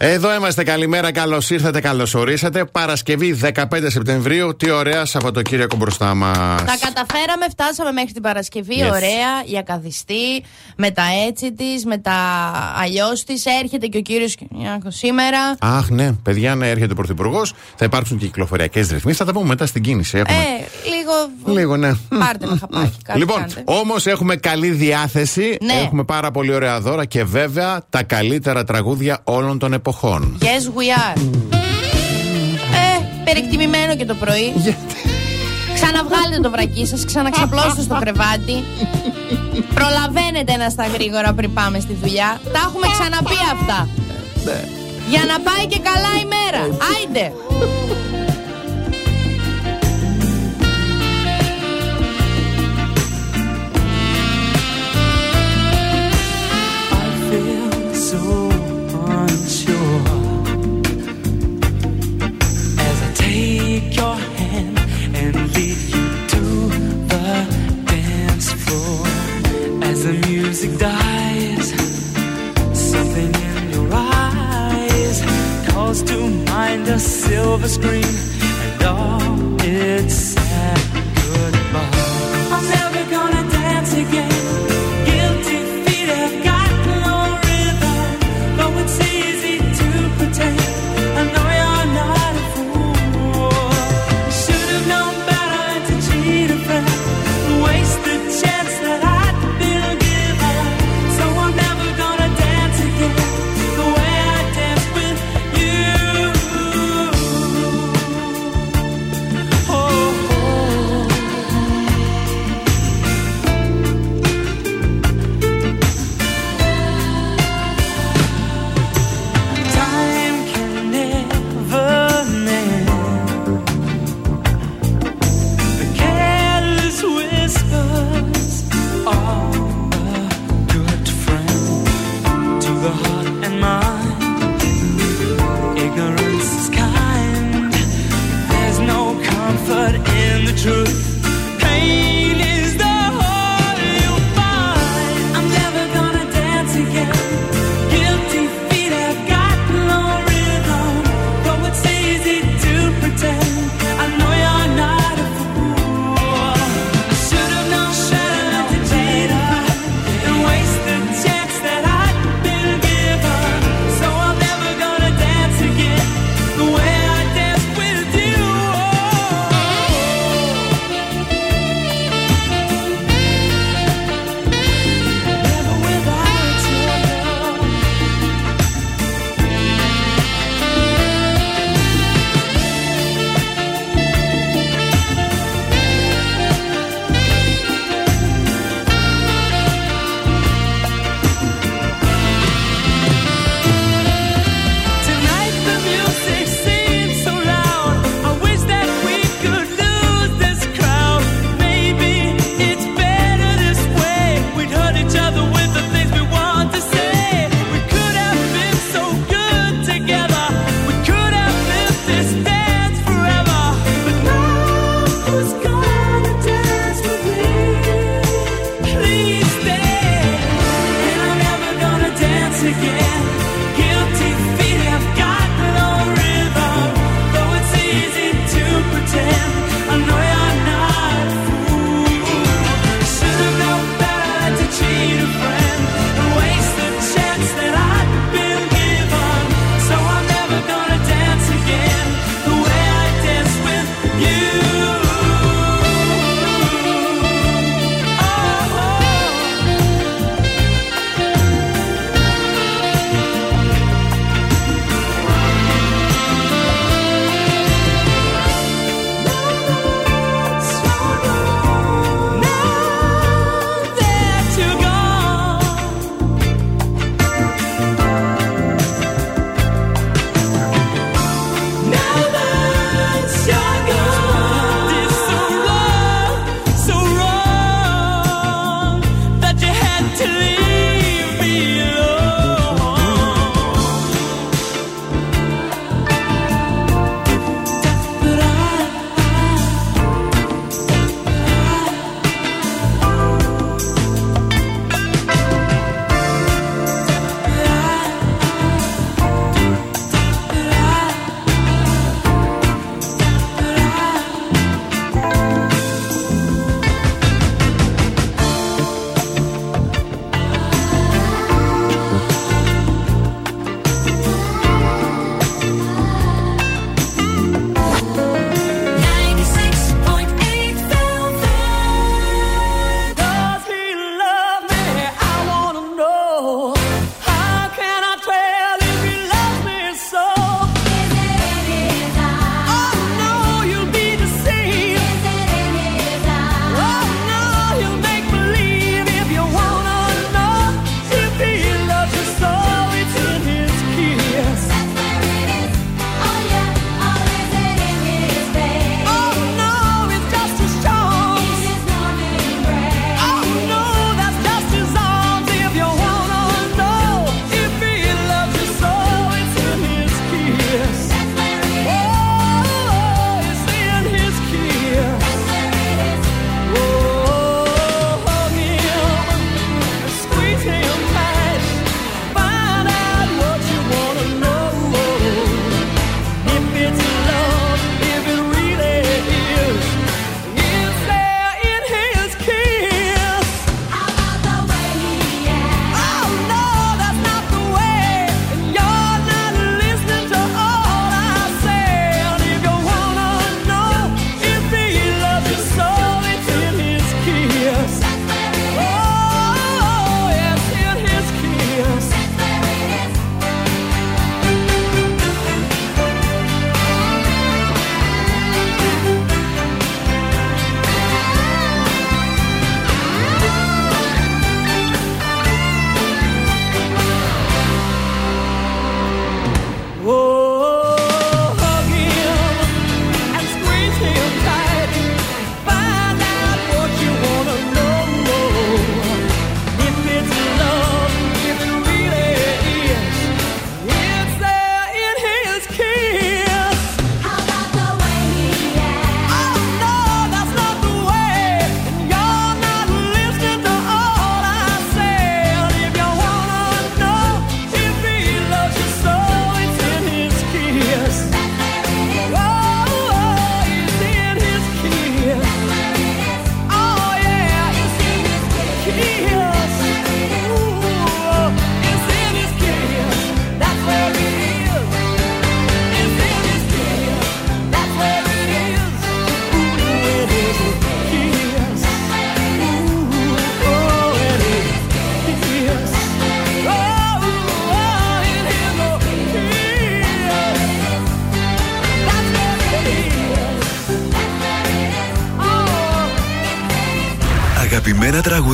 Εδώ είμαστε. Καλημέρα, καλώς ήρθατε, καλώς ορίσατε. Παρασκευή 15 Σεπτεμβρίου. Τι ωραία Σαββατοκύριακο μπροστά μας. Τα καταφέραμε, φτάσαμε μέχρι την Παρασκευή. Yes. Ωραία, η ακαθιστή, με τα έτσι της, με τα αλλιώς της. Έρχεται και ο κύριος Κυριακός σήμερα. Αχ, ναι, παιδιά, ναι, έρχεται ο Πρωθυπουργός. Θα υπάρξουν και κυκλοφοριακές ρυθμίσεις. Θα τα πούμε μετά στην κίνηση. Έχουμε. Ε, λίγο. Λίγο, ναι. Πάρτε ένα χαπάκι. Κάτι Λοιπόν, κάντε. όμως έχουμε καλή διάθεση. Ναι. Έχουμε πάρα πολύ ωραία δώρα και βέβαια τα καλύτερα τραγούδια όλων των εποχών. Yes, we are. Ε, περιεκτιμημένο και το πρωί. Ξαναβγάλετε το βρακί σας, ξαναξαπλώστε στο κρεβάτι. Προλαβαίνετε ένα στα γρήγορα πριν πάμε στη δουλειά. Τα έχουμε ξαναπεί αυτά. Για να πάει και καλά η μέρα. Άιντε. As the music dies, something in your eyes calls to mind silver screen and all its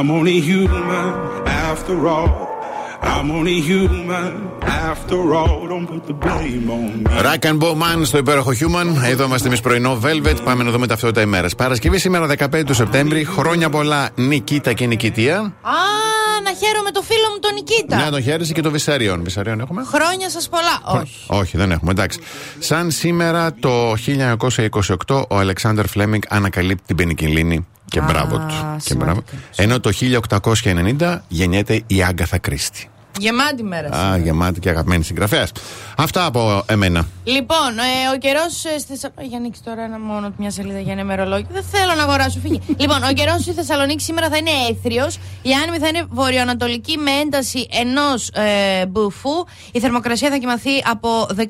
I'm only human after all. I'm only human after all. Don't put the blame on me. Rack and Bowman στο υπέροχο Human. Εδώ είμαστε εμείς πρωινό Velvet. Πάμε να δούμε ταυτότητα ημέρα. Παρασκευή σήμερα 15 του Σεπτέμβρη. Χρόνια πολλά Νικήτα και Νικητία. Α, να χαίρομαι το φίλο μου τον Νικήτα. Ναι, τον χαίρεσαι και το Βυσαριόν. Βυσαριόν έχουμε; Χρόνια σας πολλά. Όχι. Όχι, δεν έχουμε, εντάξει. Σαν σήμερα το 1928 ο Αλεξάνδρ Φλέμινγκ ανακαλύπτει την πενικυλίνη και Α, μπράβο τους. Και σημαντικό, μπράβο. Ενώ το 1890 γεννιέται η Άγκαθα Κρίστη. Γεμάτη μέρα. Α, σήμερα. γεμάτη και αγαπημένη συγγραφέας. Αυτά από εμένα. Λοιπόν, ε, ο καιρός στη Θεσσαλονίκη. Για ανοίξεις τώρα ένα μόνο μια σελίδα για ένα ημερολόγιο. Δεν θέλω να αγοράσω, φύγει. λοιπόν, ο καιρός στη Θεσσαλονίκη σήμερα θα είναι έθριος. Η άνεμη θα είναι βορειοανατολική με ένταση ενός ε, μπουφού. Η θερμοκρασία θα κοιμαθεί από 19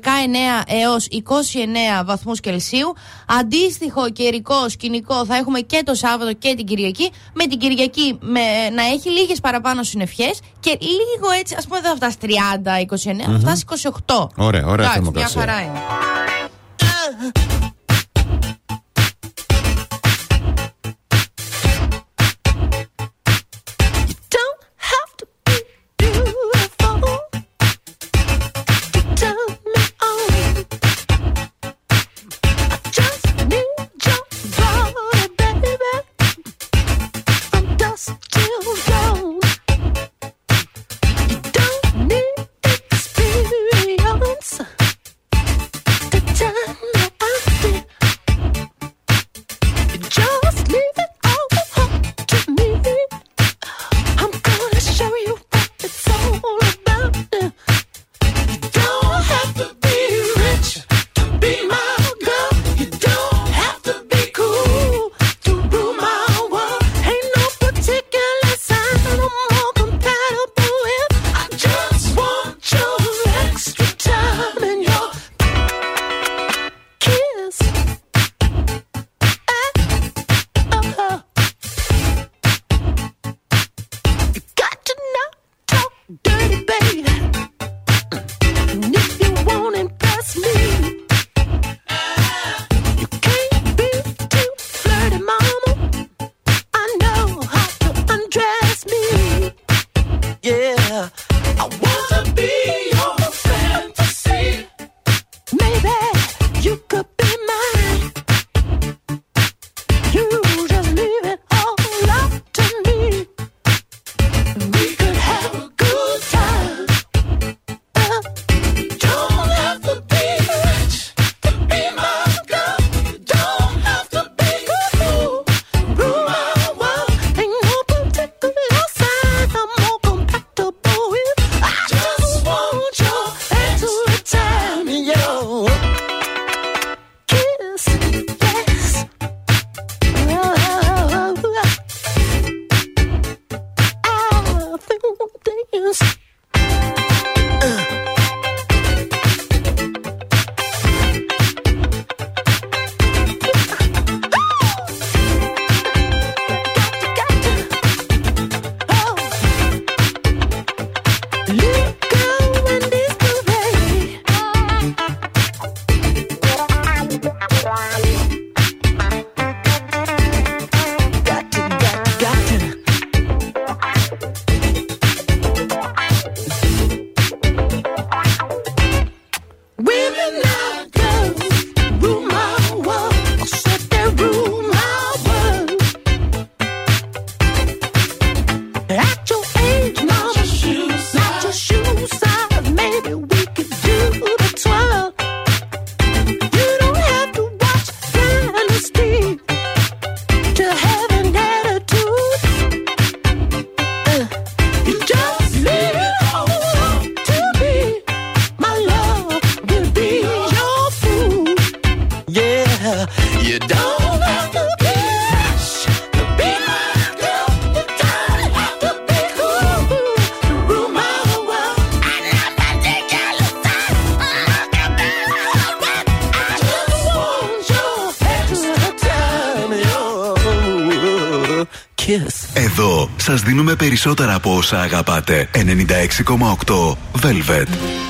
έως 29 βαθμούς Κελσίου. Αντίστοιχο καιρικό σκηνικό θα έχουμε και το Σάββατο και την Κυριακή. Με την Κυριακή με, να έχει λίγες παραπάνω συννεφιές και λίγο έτσι, ας πούμε, δεν θα φτάσει 30-29, θα φτάσει 28. Ωραία, ωραία Εντάξει, θερμοκρασία. Μια χαρά είναι. όσα αγαπάτε. 96,8 Velvet.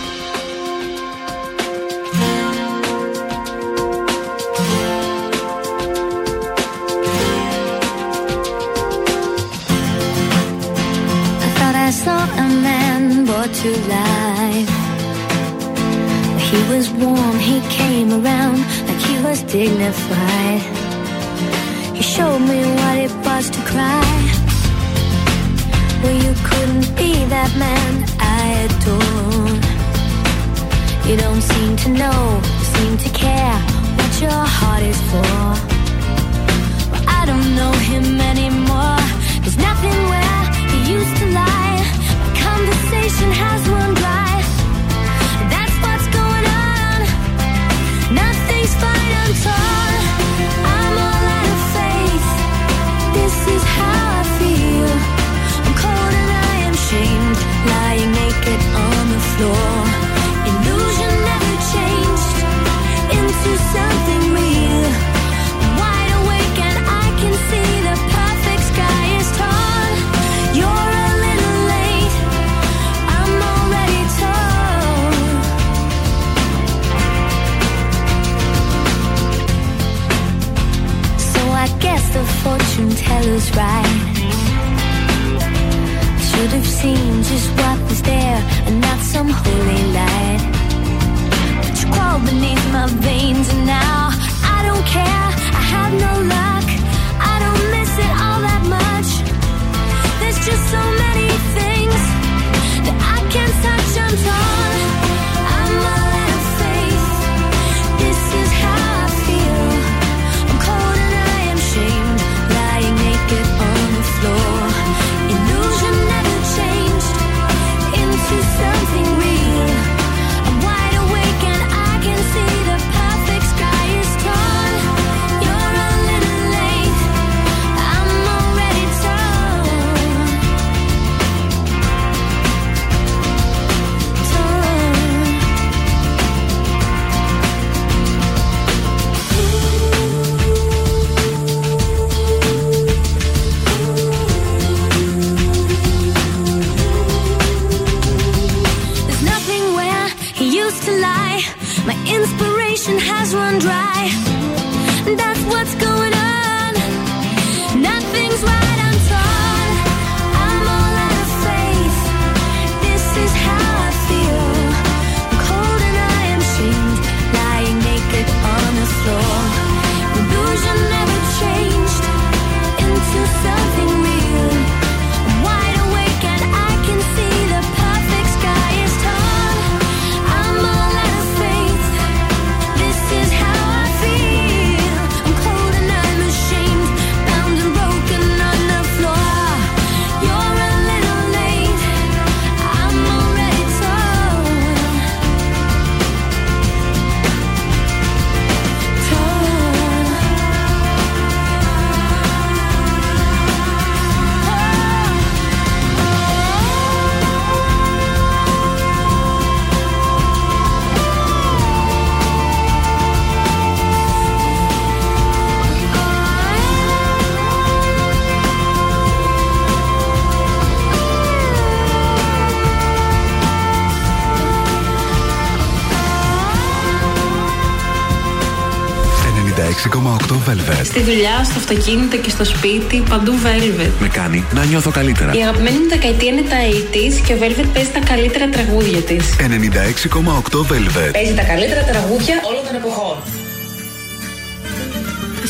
δουλειά, στο αυτοκίνητο και στο σπίτι, παντού Velvet. Με κάνει να νιώθω καλύτερα. Η αγαπημένη μου δεκαετία είναι τα 80 και ο Velvet παίζει τα καλύτερα τραγούδια της. 96,8 Velvet. Παίζει τα καλύτερα τραγούδια όλων των εποχών.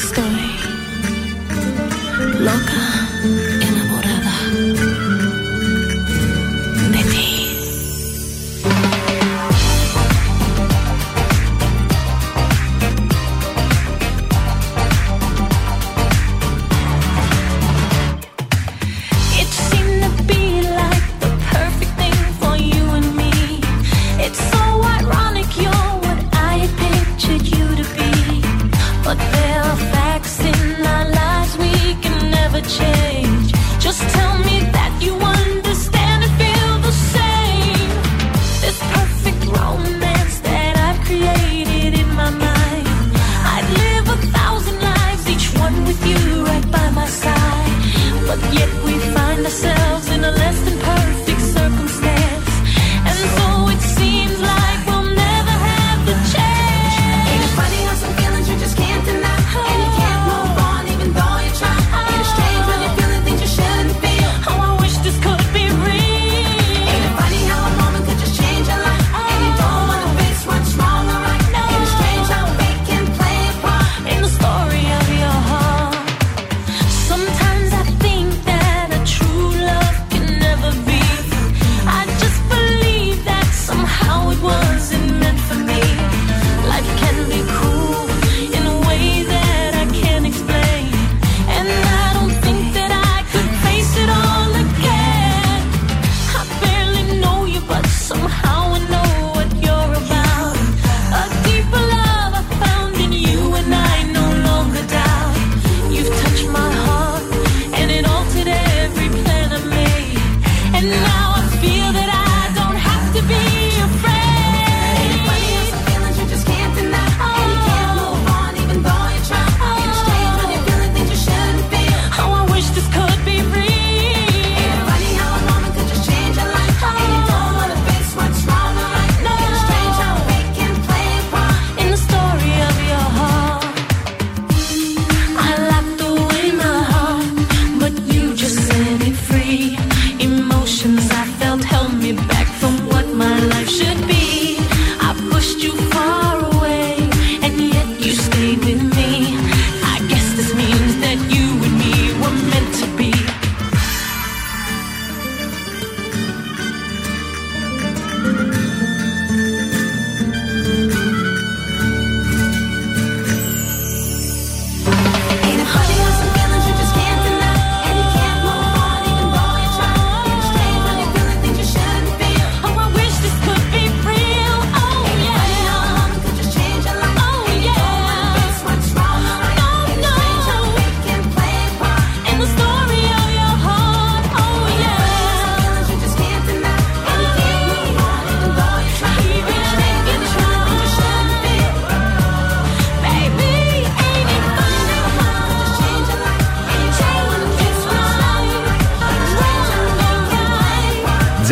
Story. Locker.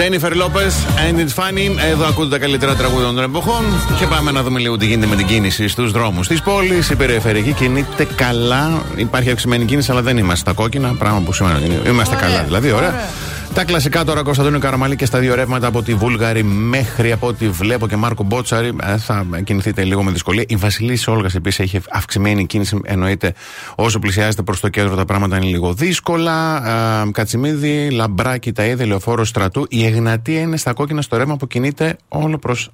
Jennifer Lopez, and it's funny. Εδώ ακούτε τα καλύτερα τραγούδια των εποχών. Και πάμε να δούμε λίγο τι γίνεται με την κίνηση στους δρόμους της πόλης. Η περιφερειακή κινείται καλά. Υπάρχει αυξημένη κίνηση, αλλά δεν είμαστε στα κόκκινα. Πράγμα που σημαίνει ότι είμαστε Ωραία. καλά δηλαδή. Ωραία. Ωραία. Τα κλασικά τώρα Κωνσταντίνο Καραμαλή και στα δύο ρεύματα από τη Βούλγαρη μέχρι από ό,τι βλέπω και Μάρκο Μπότσαρη. ε, Θα κινηθείτε λίγο με δυσκολία. Η Βασιλής Όλγας επίσης έχει αυξημένη κίνηση. Εννοείται όσο πλησιάζετε προς το κέντρο τα πράγματα είναι λίγο δύσκολα. Ε, Κατσιμίδη, Λαμπράκι, τα είδε, λεωφόρος στρατού. Η Εγνατία είναι στα κόκκινα στο ρεύμα που κινείται όλο προς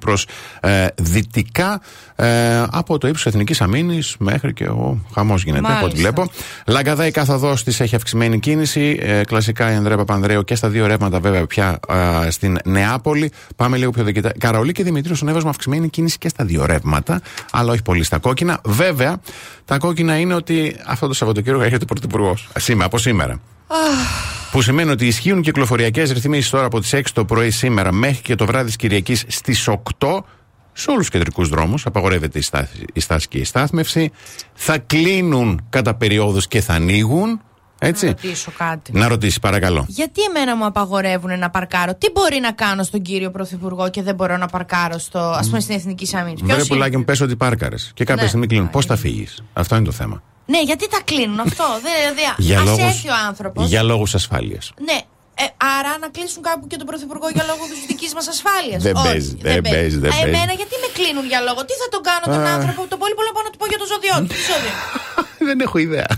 προς, ε, δυτικά ε, από το ύψος Εθνικής Αμήνης μέχρι και ο χαμός γίνεται από ό,τι Μάλιστα. βλέπω. Λαγκαδά η κάθοδο τη έχει αυξημένη κίνηση. Ε, κλασικά η Ανδρέα Παπανδρέου και στα δύο ρεύματα βέβαια πια ε, στην Νεάπολη. Πάμε λίγο πιο δοκιτά. Καραολί και Δημητρίου στον Εύασμα αυξημένη κίνηση και στα δύο ρεύματα. Αλλά όχι πολύ στα κόκκινα. Βέβαια, τα κόκκινα είναι ότι αυτό το Σαββατοκύριακο έρχεται πρωθυπουργός. Σήμερα, από σήμερα. Που σημαίνει ότι ισχύουν κυκλοφοριακές ρυθμίσεις τώρα από τις 6 το πρωί σήμερα μέχρι και το βράδυ της Κυριακής στις 8 σε όλους τους κεντρικούς δρόμους. Απαγορεύεται η στάση, η στάση και η στάθμευση. Θα κλείνουν κατά περιόδους και θα ανοίγουν. Έτσι. Να ρωτήσω κάτι. Να ρωτήσεις, παρακαλώ. Γιατί εμένα μου απαγορεύουν να παρκάρω, τι μπορεί να κάνω στον κύριο Πρωθυπουργό και δεν μπορώ να παρκάρω στο, ας πούμε, στην Εθνική Σαμίνη. Βρε πουλάκι μου, πες ότι πάρκαρες. Και κάποια Ναι. στιγμή κλείνουν. Πώς θα φύγεις; Αυτό είναι το θέμα. Ναι, γιατί τα κλείνουν αυτό; Δηλαδή, Για ας λόγους, έρθει ο άνθρωπος. για λόγους ασφάλειας. Ναι. Ε, άρα να κλείσουν κάπου και τον Πρωθυπουργό για λόγο της δικής μας ασφάλειας; Δεν παίζει, δεν παίζει, δεν Α, παίζει. Εμένα γιατί με κλείνουν για λόγο; Τι θα τον κάνω τον Α. άνθρωπο, το πολύ πολύ να πάω να του πω για το ζώδιό του. Τι ζώδιο. Δεν έχω ιδέα.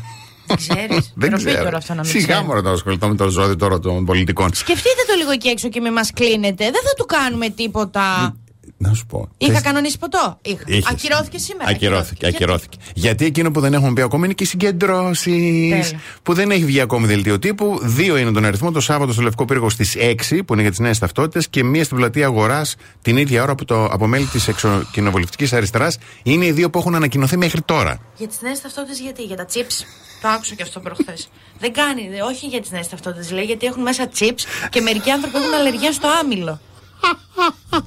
Δεν ξέρεις. Δεν ξέρω. τώρα αυτό να μην Σιγά ξέρεις. μόνο να ασχοληθώ με το ζώδιο τώρα των πολιτικών. Σκεφτείτε το λίγο εκεί έξω και με μας κλείνετε. Δεν θα του κάνουμε τίποτα. Να σου πω. Είχα Θες- κανονίσει ποτό. Είχα. Είχες. Ακυρώθηκε σήμερα. Ακυρώθηκε, ακυρώθηκε. Γιατί εκείνο που δεν έχουμε πει ακόμη είναι και οι συγκεντρώσεις. Τέλεια. Που δεν έχει βγει ακόμη δελτίο τύπου. Δύο είναι τον αριθμό. Το Σάββατο στο Λευκό Πύργο στις 6 που είναι για τις νέες ταυτότητες και μία στην πλατεία Αγοράς την ίδια ώρα που το, από μέλη της εξοκοινοβουλευτικής αριστεράς είναι οι δύο που έχουν ανακοινωθεί μέχρι τώρα. Για τις νέες ταυτότητες γιατί, για τα chips. Το άκουσα και αυτό προχθές. δεν κάνει, δε- όχι για τις νέες ταυτότητες. Λέει γιατί έχουν μέσα chips και μερικοί άνθρωποι έχουν αλλεργία στο άμυλο.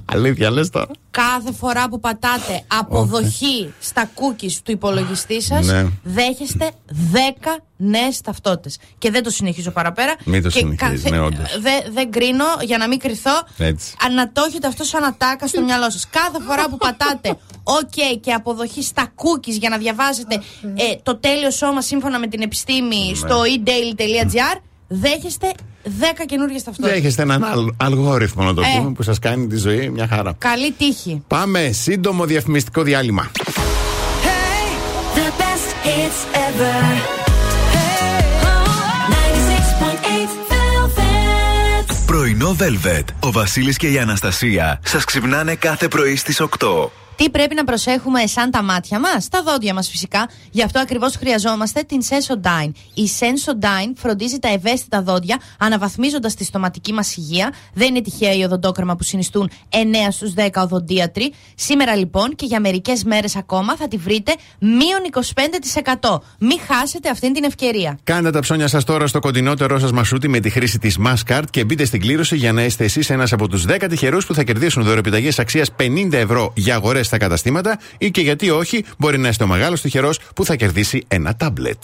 Αλήθεια, λες τώρα. Κάθε φορά που πατάτε αποδοχή στα cookies του υπολογιστή σας, Ναι. δέχεστε 10 νέες ταυτότητες. Και δεν το συνεχίζω παραπέρα. Μην το Και συνεχίζεις, ναι, όντως. δε- Δεν κρίνω για να μην κρυθώ. Έτσι. Να το έχετε αυτό σαν ατάκα στο μυαλό σας. Κάθε φορά που πατάτε OK και αποδοχή στα cookies για να διαβάζετε ε, το τέλειο σώμα σύμφωνα με την επιστήμη στο edaily.gr, δέχεστε 10 καινούργιες ταυτότητες. Ναι, έχετε έναν αλ, αλγόριθμο να το ε. πούμε που σας κάνει τη ζωή μια χαρά. Καλή τύχη. Πάμε, σύντομο διαφημιστικό διάλειμμα. Πρωινό Velvet. Ο Βασίλης και η Αναστασία σας ξυπνάνε κάθε πρωί στις 8. Τι πρέπει να προσέχουμε σαν τα μάτια μας, τα δόντια μας φυσικά. Γι' αυτό ακριβώς χρειαζόμαστε την Sensodyne. Η Sensodyne φροντίζει τα ευαίσθητα δόντια, αναβαθμίζοντας τη στοματική μας υγεία. Δεν είναι τυχαία η οδοντόκρεμα που συνιστούν 9 στους 10 οδοντίατροι. Σήμερα λοιπόν και για μερικές μέρες ακόμα θα τη βρείτε μείον 25%. Μην χάσετε αυτή την ευκαιρία. Κάντε τα ψώνια σας τώρα στο κοντινότερό σας μασούτι με τη χρήση της Mascard και μπείτε στην κλήρωση για να είστε εσείς ένας από τους 10 τυχερούς που θα κερδίσουν δωρεπιταγές αξίας 50 ευρώ για αγορές στα καταστήματα ή και γιατί όχι, μπορεί να είστε ο μεγάλος τυχερός που θα κερδίσει ένα τάμπλετ.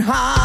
heart.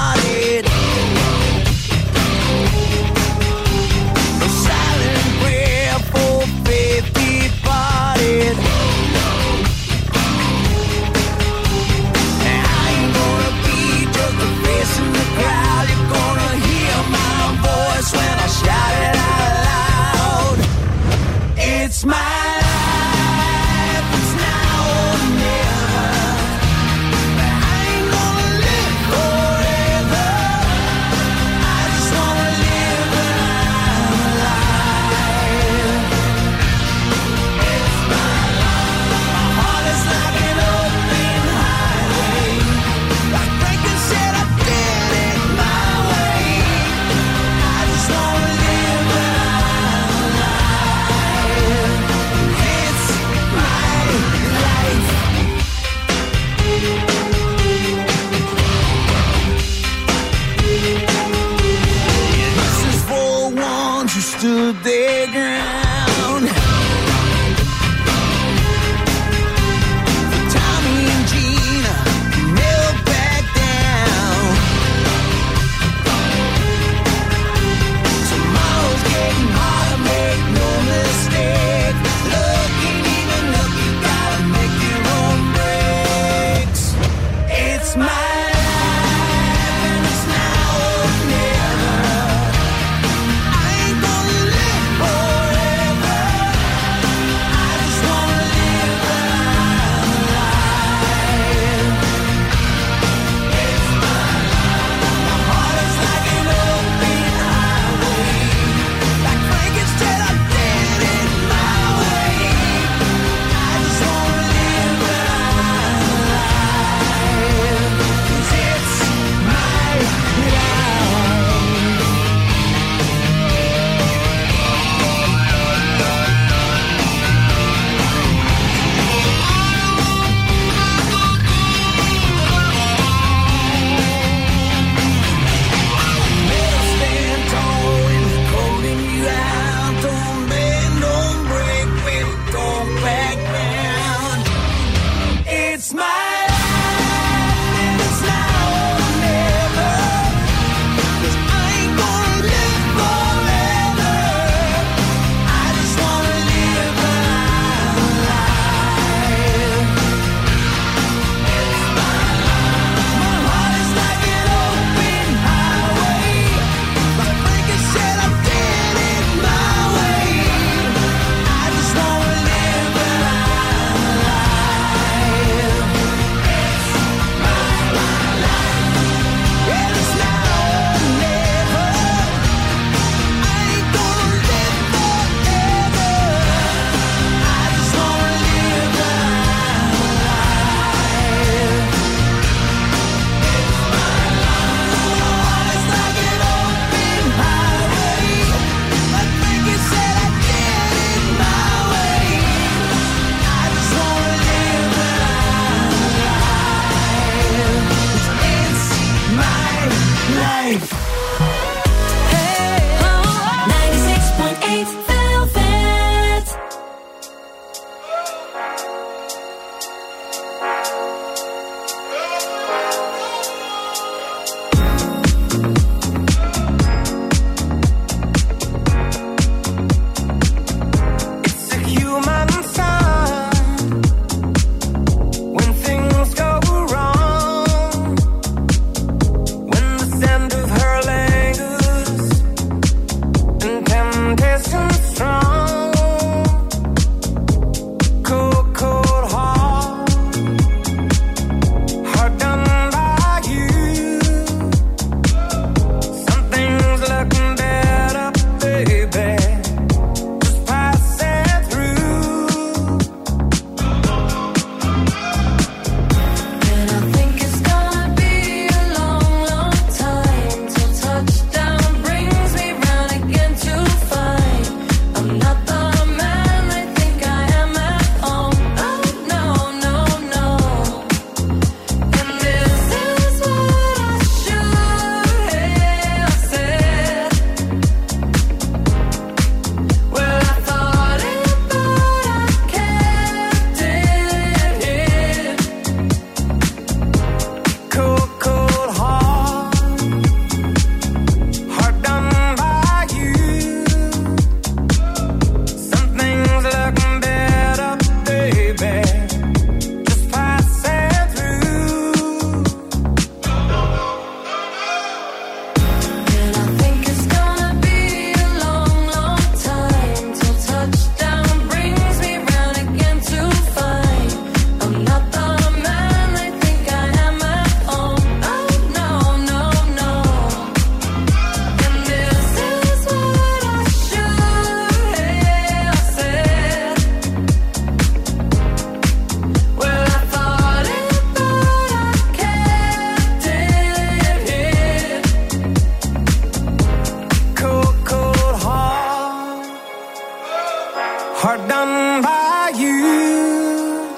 Heart done by you.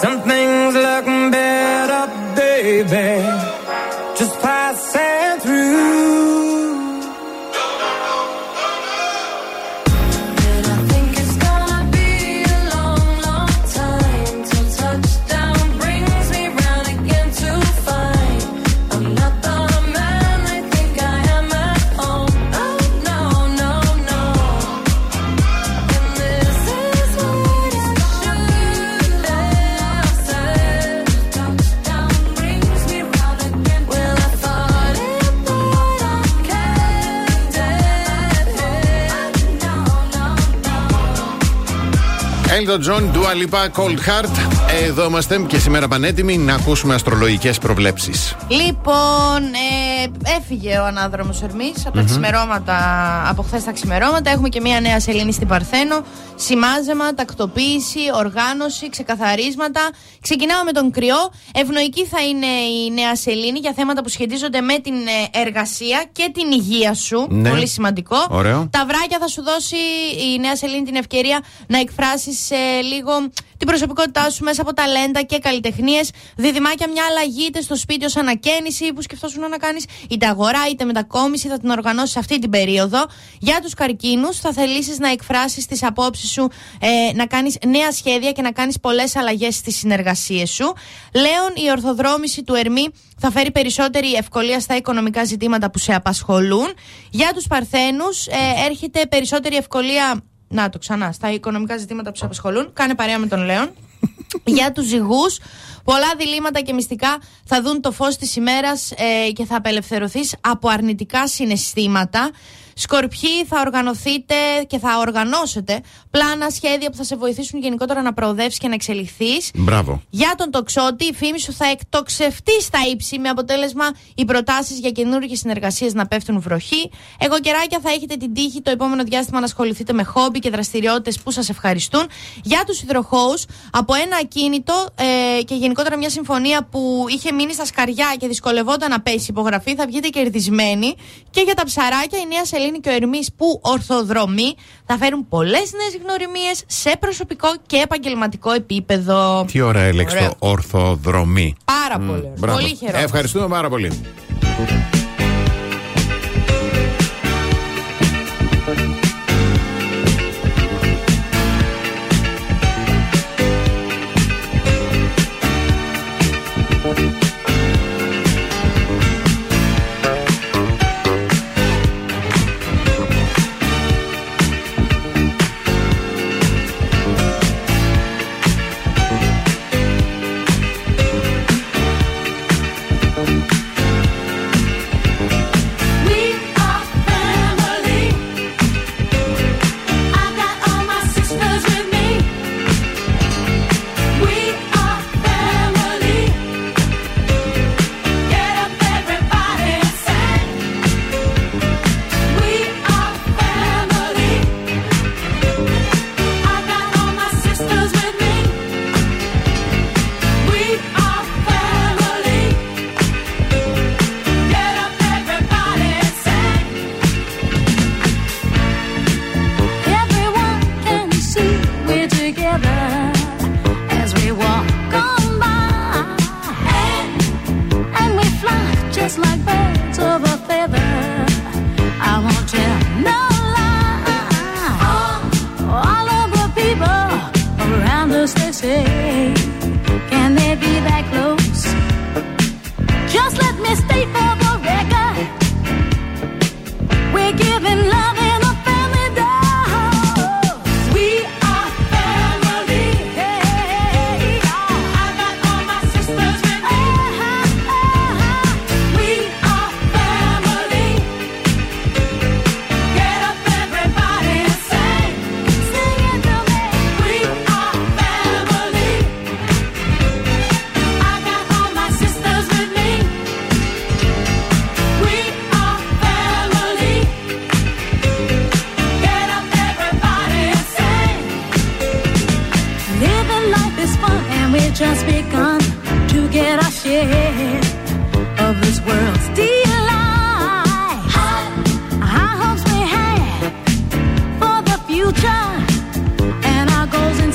Some things look better, baby. Elton John, Dua Lipa, Cold Heart. Εδώ είμαστε και σήμερα πανέτοιμοι να ακούσουμε αστρολογικές προβλέψεις. Λοιπόν, ε, έφυγε ο ανάδρομος Ερμής από τα ξημερώματα, από χθες τα ξημερώματα. Έχουμε και μια νέα σελήνη στην Παρθένο. Σημάζεμα, τακτοποίηση, οργάνωση, ξεκαθαρίσματα. Ξεκινάμε με τον κρυό. Ευνοϊκή θα είναι η νέα σελήνη για θέματα που σχετίζονται με την ε, εργασία και την υγεία σου. Ναι. Πολύ σημαντικό. Ωραίο. Τα βράκια θα σου δώσει η νέα σελήνη την ευκαιρία να εκφράσεις λίγο την προσωπικότητά σου μέσα από ταλέντα και καλλιτεχνίες. Διδυμάκια μια αλλαγή είτε στο σπίτι ως ανακαίνιση που σκεφτόσουν να κάνεις, είτε αγορά είτε μετακόμιση θα την οργανώσει αυτή την περίοδο. Για τους καρκίνους θα θελήσεις να εκφράσεις τις απόψεις σου, ε, να κάνεις νέα σχέδια και να κάνεις πολλές αλλαγές στις συνεργασίες σου. Λέων, η ορθοδρόμηση του Ερμή θα φέρει περισσότερη ευκολία στα οικονομικά ζητήματα που σε απασχολούν. Για τους Παρθένους ε, έρχεται περισσότερη ευκολία να το ξανά. Στα οικονομικά ζητήματα που σε απασχολούν. Κάνε παρέα με τον Λέον. Για τους ζυγούς πολλά διλήμματα και μυστικά θα δουν το φως της ημέρας ε, και θα απελευθερωθείς από αρνητικά συναισθήματα. Σκορπιοί θα οργανωθείτε και θα οργανώσετε πλάνα, σχέδια που θα σε βοηθήσουν γενικότερα να προοδεύσεις και να εξελιχθείς. Μπράβο. Για τον τοξότη, η φήμη σου θα εκτοξευτεί στα ύψη με αποτέλεσμα οι προτάσεις για καινούργιες συνεργασίες να πέφτουν βροχή. Εγώ καιράκια θα έχετε την τύχη το επόμενο διάστημα να ασχοληθείτε με χόμπι και δραστηριότητες που σας ευχαριστούν. Για τους υδροχώους, από ένα ακίνητο ε, και γενικότερα μια συμφωνία που είχε μείνει στα σκαριά και δυσκολευόταν να πέσει υπογραφή, θα βγείτε κερδισμένοι. Και για τα ψαράκια, η Νέα Σελήνη και ο Ερμής που ορθοδρομεί θα φέρουν πολλές νέες γνωριμίες σε προσωπικό και επαγγελματικό επίπεδο. Τι ώρα έλεξε Ωραίο. το ορθοδρομή. Πάρα πολύ. ωραίο. Μπράβο. Πολύ χαιρό. Ευχαριστούμε πάρα πολύ. We've just begun to get our share of this world's delight. High hopes we have for the future and our goals in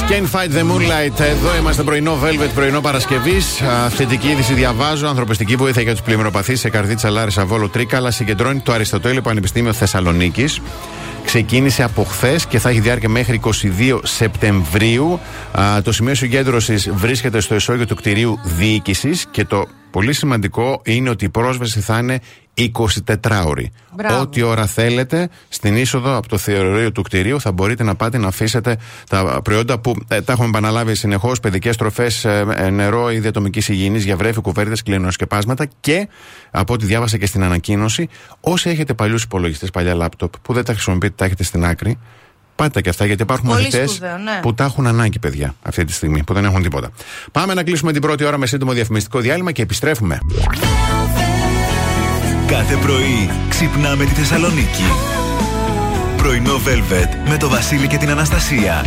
Can't Fight the Moonlight. Εδώ είμαστε πρωινό Velvet, πρωινό Παρασκευής. Θετική είδηση διαβάζω. Ανθρωπιστική βοήθεια για τους πλημμυροπαθείς σε καρδίτσα Λάρισα Βόλο Τρίκαλα συγκεντρώνει το Αριστοτέλειο Πανεπιστήμιο Θεσσαλονίκης. Ξεκίνησε από χθες και θα έχει διάρκεια μέχρι 22 Σεπτεμβρίου. Α, το σημείο συγκέντρωσης βρίσκεται στο ισόγειο του κτηρίου διοίκησης και το πολύ σημαντικό είναι ότι η πρόσβαση θα είναι 24 ώρη. Μπράβο. Ό,τι ώρα θέλετε, στην είσοδο από το θεωρείο του κτηρίου θα μπορείτε να πάτε να αφήσετε τα προϊόντα που ε, τα έχουμε επαναλάβει συνεχώς: παιδικές τροφές, νερό ή διατομική υγιεινής για βρέφη, κουβέρτε, κλινοσκεπάσματα και από ό,τι διάβασα και στην ανακοίνωση, όσοι έχετε παλιούς υπολογιστές, παλιά λάπτοπ που δεν τα χρησιμοποιείτε, τα έχετε στην άκρη. Πάτε τα και αυτά γιατί υπάρχουν Πολύ μαθητές σπουδαίο, ναι. που τα έχουν ανάγκη, παιδιά, αυτή τη στιγμή, που δεν έχουν τίποτα. Πάμε να κλείσουμε την πρώτη ώρα με σύντομο διαφημιστικό διάλειμμα και επιστρέφουμε. Κάθε πρωί ξυπνάμε τη Θεσσαλονίκη. Πρωινό Velvet με το Βασίλη και την Αναστασία.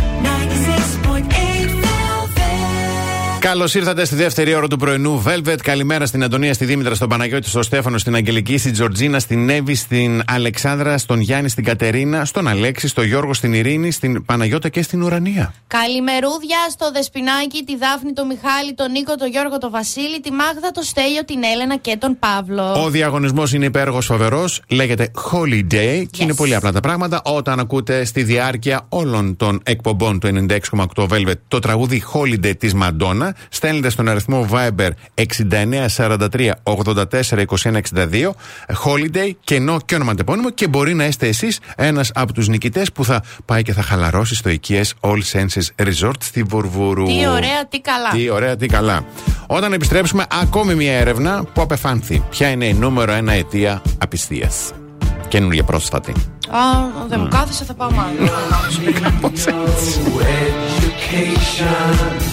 96.8 Καλώς ήρθατε στη δεύτερη ώρα του πρωινού Velvet. Καλημέρα στην Αντωνία, στη Δήμητρα, στον Παναγιώτη, στον Στέφανο, στην Αγγελική, στην Τζορτζίνα, στην Εύη, στην Αλεξάνδρα, στον Γιάννη, στην Κατερίνα, στον Αλέξη, στον Γιώργο, στην Ειρήνη, στην Παναγιώτα και στην Ουρανία. Καλημερούδια στο Δεσπινάκι, τη Δάφνη, τον Μιχάλη, τον Νίκο, τον Γιώργο, τον Βασίλη, τη Μάγδα, τον Στέλιο, την Έλενα και τον Παύλο. Ο διαγωνισμός είναι υπέργο φοβερός, λέγεται Holiday και είναι πολύ απλά τα πράγματα. Όταν ακούτε στη διάρκεια όλων των εκπομπών του 96,8 Velvet το τραγούδι Holiday της Μαντόνα, μηνύματα. Στέλνετε στον αριθμό Viber 6943 84 21 62 Holiday, κενό και ονοματεπώνυμο και μπορεί να είστε εσείς ένας από τους νικητές που θα πάει και θα χαλαρώσει στο οικίε All Senses Resort στη Βουρβούρου. Τι ωραία, τι καλά. Τι ωραία, τι καλά. Όταν επιστρέψουμε, ακόμη μια έρευνα που απεφάνθη. Ποια είναι η νούμερο ένα αιτία απιστίας; Καινούργια πρόσφατη. Α, δεν μου κάθεσε, θα πάω μάλλον.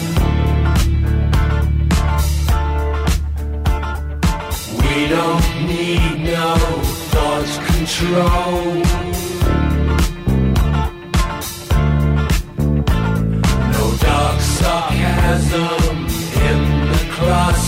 don't need no thought control. No dark sarcasm in the classroom.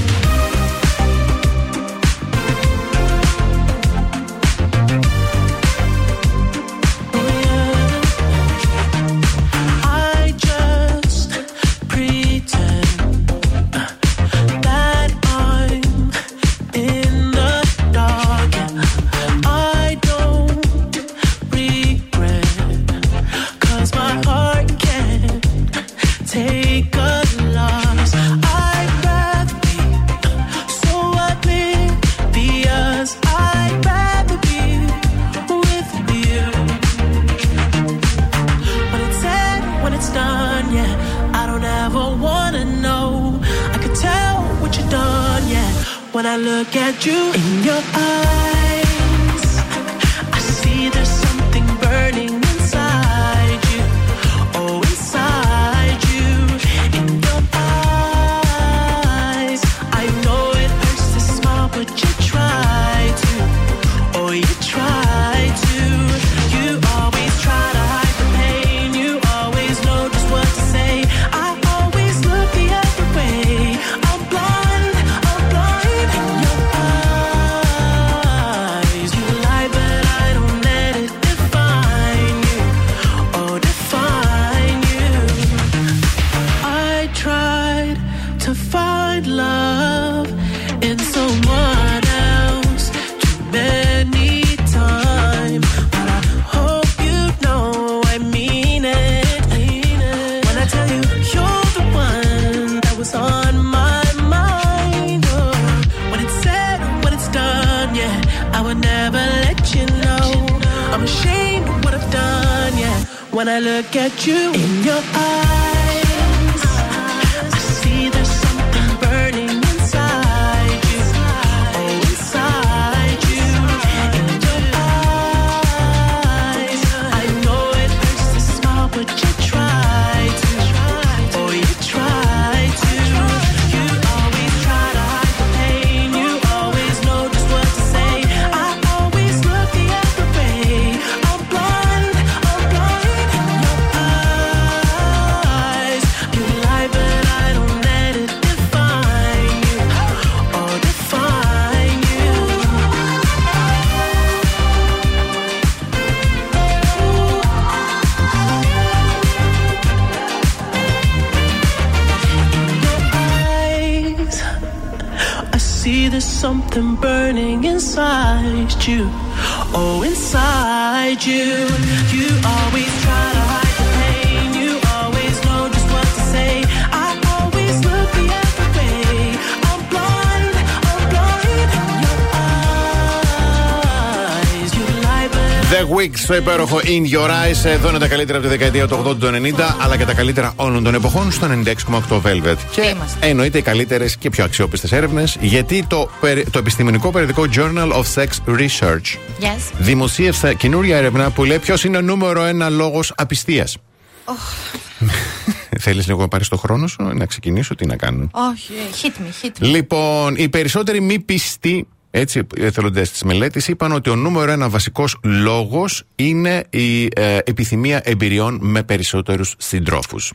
In Your Eyes. Εδώ είναι τα καλύτερα από τη δεκαετία του 80 του 90, αλλά και τα καλύτερα όλων των εποχών στο 96,8 Velvet. Και είμαστε. εννοείται οι καλύτερες και πιο αξιόπιστες έρευνες, γιατί το, περι- το επιστημονικό περιοδικό Journal of Sex Research Yes. δημοσίευσε καινούρια έρευνα που λέει ποιος είναι ο νούμερο ένα λόγος απιστίας. Θέλεις λίγο να πάρεις το χρόνο σου, να ξεκινήσω, τι να κάνω; Όχι, hit me, hit me. Λοιπόν, οι περισσότεροι μη πιστοί έτσι, εθελοντές της μελέτης είπαν ότι ο νούμερο ένα βασικός λόγος είναι η ε, επιθυμία εμπειριών με περισσότερους συντρόφους.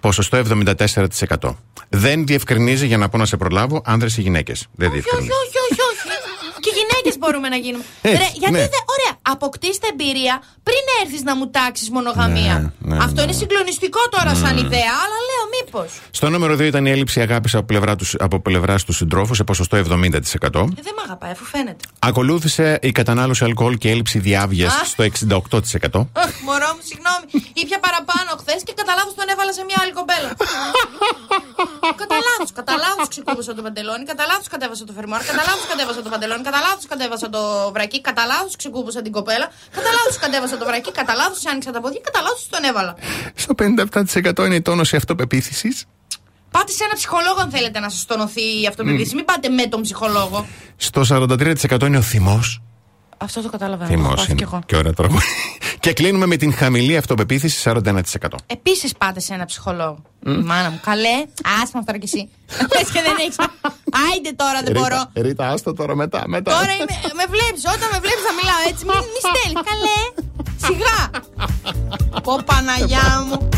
Ποσοστό 74%. Δεν διευκρινίζει, για να πω να σε προλάβω, άνδρες ή γυναίκες. Δεν Όχι, όχι, διευκρινίζει. όχι, όχι, όχι. Και γυναίκε μπορούμε να γίνουμε. Έτσι, Ρε, γιατί ναι. δεν. Ωραία, αποκτήστε εμπειρία πριν έρθεις να μου τάξεις μονογαμία. Ναι, ναι, Αυτό ναι. είναι συγκλονιστικό τώρα σαν ιδέα, αλλά λέω μήπως. Στο νούμερο 2 ήταν η έλλειψη αγάπης από πλευρά του, από πλευράς τους συντρόφους σε ποσοστό 70%. Ε, δεν με αγαπάει, αφού φαίνεται. Ακολούθησε η κατανάλωση αλκοόλ και έλλειψη διάβγειας Α. στο 68%. Αχ, Μωρό μου, συγγνώμη. Ήπια παραπάνω χθες και κατά λάθος τον έβαλα σε μια άλλη κοπέλα. κατά λάθος, κατά λάθος ξεκούμπωσα το παντελόνι, κατά λάθος κατέβασα το φερμόρ, κατά λάθος κατέβασα το παντελόνι, κατά λάθος κατέβασα το βρακί, κατά λάθος ξεκούμπωσα την κοπέλα, κατά λάθος κατέβασα το βρακί, κατά λάθος άνοιξα τα πόδια, κατά λάθος τον έβαλα. Στο 57% είναι η τόνωση αυτοπεποίθησης. Πάτε σε ένα ψυχολόγο αν θέλετε να σας τονωθεί η αυτοπεποίθηση. Μην πάτε με τον ψυχολόγο. Στο 43% είναι ο θυμός. Αυτό το καταλαβαίνω. Θυμός το πάθω κι είναι. εγώ. Και ωραία τραγούδι. Και κλείνουμε με την χαμηλή αυτοπεποίθηση 41%. Επίσης πάτε σε ένα ψυχολόγο. Η μάνα μου. Καλέ, άσμα τώρα κι εσύ. Πε και δεν έχεις. Άιντε τώρα δεν μπορώ. Ρίτα, Ρίτα, άστο τώρα μετά. μετά. Τώρα είμαι, με βλέπεις, όταν με βλέπεις να μιλάω έτσι, μη, μη στέλνεις. Καλέ, σιγά. Πω Παναγιά μου.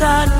sun.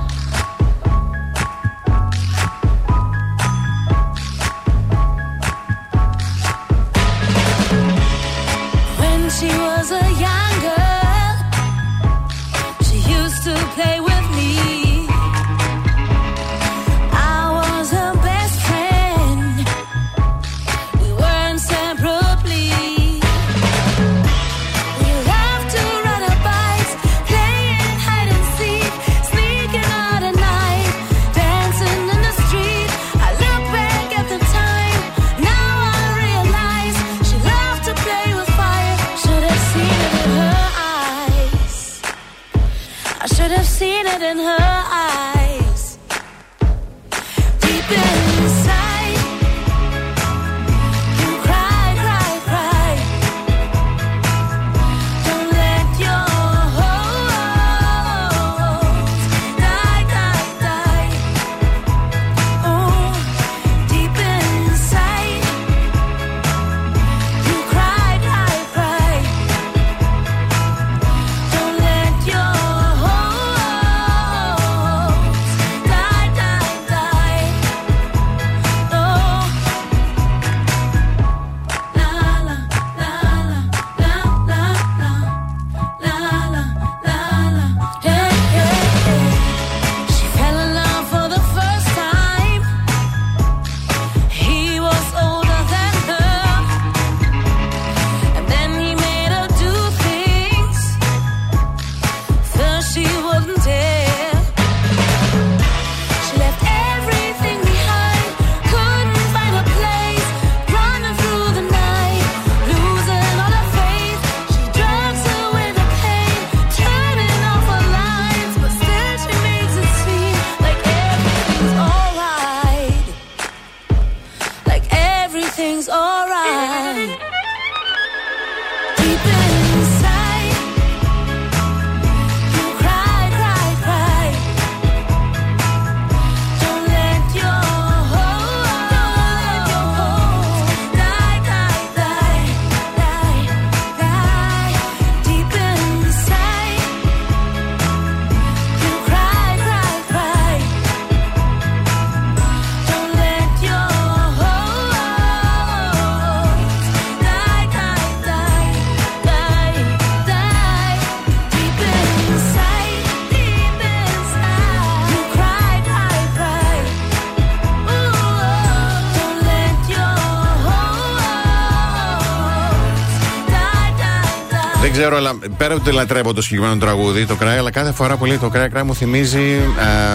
Ξέρω, αλλά πέρα από ότι λατρεύω το συγκεκριμένο τραγούδι, το κράει, αλλά κάθε φορά που λέει το κράει, κράει μου θυμίζει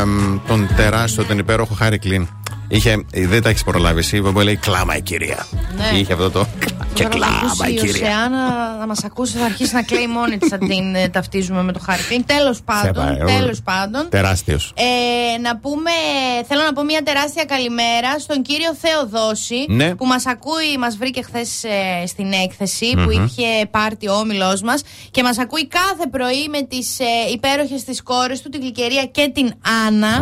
εμ, τον τεράστιο, τον υπέροχο Χάρη Κλίν. Είχε, δεν τα έχεις προλάβει εσύ, που λέει κλάμα η κυρία. Ναι. Είχε αυτό το. και Τώρα θα ακούσει κλάμα η η κυρία. Οσεάνα να μας ακούσει, θα αρχίσει να κλαίει μόνη της, θα την ε, ταυτίζουμε με το Χάρη Τέλος πάντων. παρακαλώ. Τέλος πάντων. Τεράστιος. Ε, να πούμε, θέλω να πω μια τεράστια καλημέρα στον κύριο Θεοδόση Ναι. που μας ακούει, μας βρήκε χθες στην έκθεση που Μμμ. είχε πάρτι ο όμιλός μας και μας ακούει κάθε πρωί με τις ε, υπέροχες της κόρες του, την Γλυκερία και την Άννα.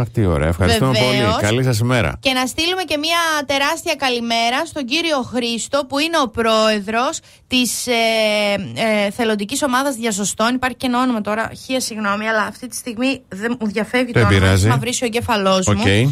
Αχ, τι ωραία. Ευχαριστούμε Βεβαίως. πολύ. Καλή σας ημέρα. Και να στείλουμε και μια τεράστια καλημέρα στον κύριο Χρήστο που είναι ο πρόεδρος της ε, ε, θελοντικής ομάδας διασωστών. Υπάρχει και ένα όνομα τώρα, χίλια συγγνώμη, αλλά αυτή τη στιγμή δεν μου διαφεύγει Δεν το όνομα. πειράζει. Θα βρει ο εγκέφαλός μου. Οκ. Ε,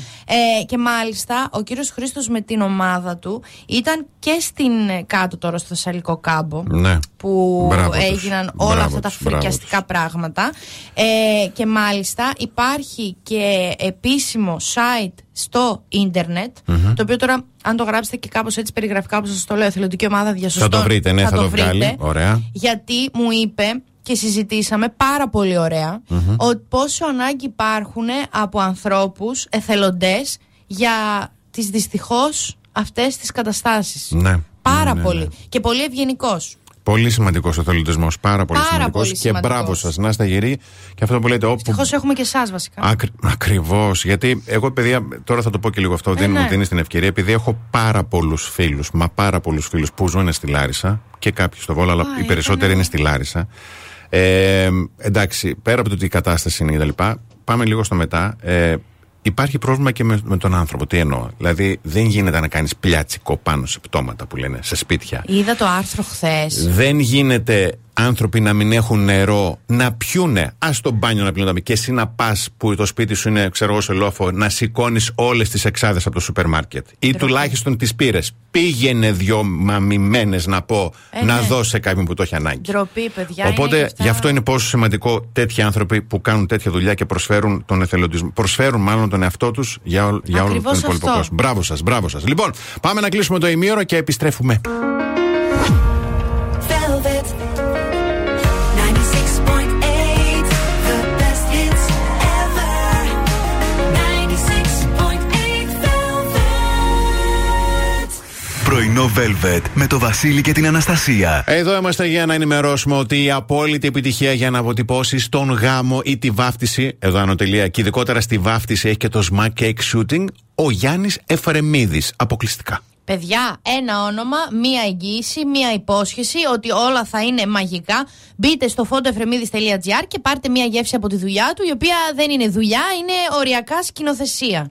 και μάλιστα ο κύριος Χρήστος με την ομάδα του ήταν και στην ε, κάτω τώρα στο Θεσσαλικό κάμπο Ναι. που Μπράβο τους. έγιναν όλα Μπράβο αυτά τα τους, μπράβο φρικιαστικά πράγματα. Ε, και μάλιστα υπάρχει και επίσημο site στο ίντερνετ, Μμμ. το οποίο τώρα αν το γράψετε και κάπως έτσι περιγραφικά όπως σας το λέω, εθελοντική ομάδα διασωστών. Θα το βρείτε, ναι, θα, το, βρείτε, βγάλει. Ωραία. Γιατί μου είπε και συζητήσαμε πάρα πολύ ωραία Μμμ. ότι πόσο ανάγκη υπάρχουν από ανθρώπους εθελοντές για τις δυστυχώς αυτές τις καταστάσεις. Ναι. Πάρα Ναι, ναι, πολύ. ναι. Και πολύ ευγενικός. Πολύ σημαντικός ο θελοντισμός. Πάρα πολύ Πάρα σημαντικός. πολύ Και σημαντικός. μπράβο σας, να είστε γυροί. Και αυτό που λέτε, όπου. Ευτυχώς έχουμε και εσάς βασικά. Ακρι... Ακριβώς. Γιατί εγώ, παιδιά, τώρα θα το πω και λίγο αυτό, δεν ναι. μου δίνει την ευκαιρία, επειδή έχω πάρα πολλούς φίλους, μα πάρα πολλούς φίλους που ζουν στη Λάρισα και κάποιοι στο Βόλο, αλλά οι περισσότεροι είναι στη Λάρισα. Ε, εντάξει, πέρα από το ότι η κατάσταση είναι κτλ., πάμε λίγο στο μετά. Ε, υπάρχει πρόβλημα και με, με τον άνθρωπο. Τι εννοώ. Δηλαδή, δεν γίνεται να κάνεις πλιάτσικο πάνω σε πτώματα που λένε, σε σπίτια. Είδα το άρθρο χθες. Δεν γίνεται άνθρωποι να μην έχουν νερό, να πιούνε. Α το μπάνιο να πλύνονται. Και εσύ να πας που το σπίτι σου είναι, ξέρω εγώ, σε λόφο, να σηκώνεις όλες τις εξάδες από το σούπερ μάρκετ. Ή τουλάχιστον τις πήρες. Πήγαινε δυο μαμημένες να πω, Ε, να ναι. δώσει σε κάποιον που το έχει ανάγκη. Ντροπή, παιδιά. Οπότε είναι και αυτά. γι' αυτό είναι πόσο σημαντικό τέτοιοι άνθρωποι που κάνουν τέτοια δουλειά και προσφέρουν τον εθελοντισμό. Προσφέρουν μάλλον τον εαυτό τους για, όλ- για όλο Ακριβώς τον υπόλοιπο αυτό. κόσμο. Μπράβο σας, μπράβο σας. Λοιπόν, πάμε να κλείσουμε το ημίωρο και επιστρέφουμε. Πρωινό Velvet με το Βασίλη και την Αναστασία. Εδώ είμαστε για να ενημερώσουμε ότι η απόλυτη επιτυχία για να αποτυπώσεις τον γάμο ή τη βάφτιση, εδώ ανωτελεία και ειδικότερα στη βάφτιση έχει και το Smack Cake Shooting, ο Γιάννης Εφρεμίδης. Αποκλειστικά. Παιδιά, ένα όνομα, μία εγγύηση, μία υπόσχεση ότι όλα θα είναι μαγικά. Μπείτε στο photoefremidis.gr και πάρτε μία γεύση από τη δουλειά του, η οποία δεν είναι δουλειά, είναι οριακά σκηνοθεσία.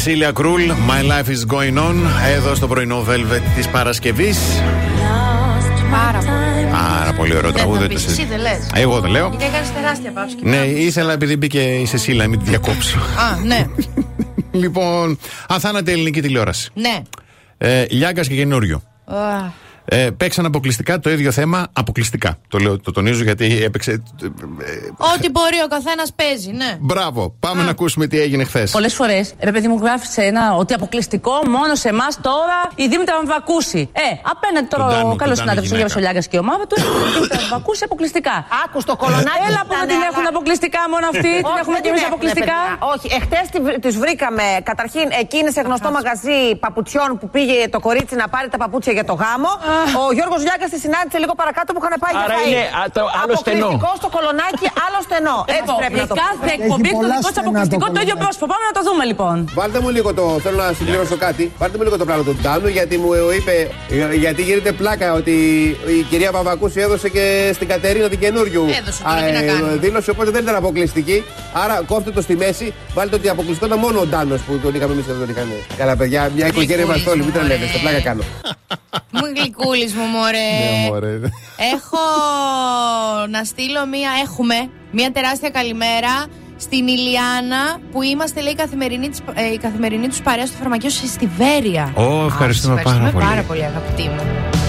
All. Σεσίλια Κρούλ, My Life is Going On, εδώ στο πρωινό Velvet της Παρασκευής. Πάρα πολύ. Πάρα πολύ ωραίο Δεν τραγούδι. θα το πεις, συζητώ. εσύ δεν λες. Εγώ δεν λέω. Γιατί έκανες τεράστια παύση. Ναι, ήθελα επειδή μπήκε η Σεσίλα, μην τη διακόψω. Α, ναι. λοιπόν, αθάνατη ελληνική τηλεόραση. Ναι. Ε, Λιάγκας και καινούριο. Α, Ε, παίξαν αποκλειστικά το ίδιο θέμα, αποκλειστικά. Το, λέω, το τονίζω γιατί έπαιξε. Ε, Ό,τι μπορεί ο καθένας παίζει, ναι. Μπράβο, πάμε να ακούσουμε τι έγινε χθες. Πολλές φορές, ρε παιδί μου, γράφει ένα ότι αποκλειστικό μόνο σε εμάς τώρα η Δήμητρα Βαμβακούση. Ε, απέναντι Τον τώρα Τάνο, ο καλός τον Τάνο συνάδελφος ο γυναίκα. Γιώργο Ολιάγκα και η ομάδα του. Η Δήμητρα Βαμβακούση αποκλειστικά. Άκου στο κολονάκι. Έλα που δεν την έχουν αποκλειστικά μόνο αυτή, την έχουμε και εμείς αποκλειστικά. Όχι, εχθές τις βρήκαμε. Καταρχήν, εκείνη σε γνωστό μαγαζί παπουτσιών που πήγε το κορίτσι να πάρει τα παπούτσια για το γάμο. Ο Γιώργος Λιάγκα τη συνάντησε λίγο παρακάτω που είχαν πάει για Άρα φαΐ. είναι, α, το άλλο στενό. Αποκλειστικό στο κολονάκι, άλλο στενό. Έτσι πρέπει να το Λοιπόν, κάθε εκπομπή έχει το δικό της αποκλειστικό το ίδιο πρόσωπο. Πάμε να το δούμε λοιπόν. Βάλτε μου λίγο το. Θέλω να συμπληρώσω κάτι. Βάλτε μου λίγο το πράγμα του Τάνου γιατί μου είπε. Γιατί γίνεται πλάκα ότι η κυρία Παπακούση έδωσε και στην Κατερίνα την καινούριου. Έδωσε, τώρα τι να κάνει. δήλωση οπότε δεν ήταν αποκλειστική. Άρα κόφτε το στη μέση. Βάλτε ότι αποκλειστικό ήταν μόνο ο Ντάνος που τον είχαμε εμείς εδώ τον είχαμε. Καλά, παιδιά, μια οικογένεια είμαστε όλοι. Μην τρελαίνεστε. Πλάκα κάνω. Μου γλυκούλης μου, μωρέ. Ναι, μωρέ. Έχω να στείλω μία, έχουμε μια τεράστια καλημέρα στην Ηλιάνα που είμαστε λέει καθημερινή της, ε, η καθημερινή τους παρέα στο φαρμακείο στη Βέρεια. Ω, oh, ευχαριστούμε, ευχαριστούμε πάρα, πάρα πολύ. Πάρα πολύ μου.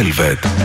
Velvet.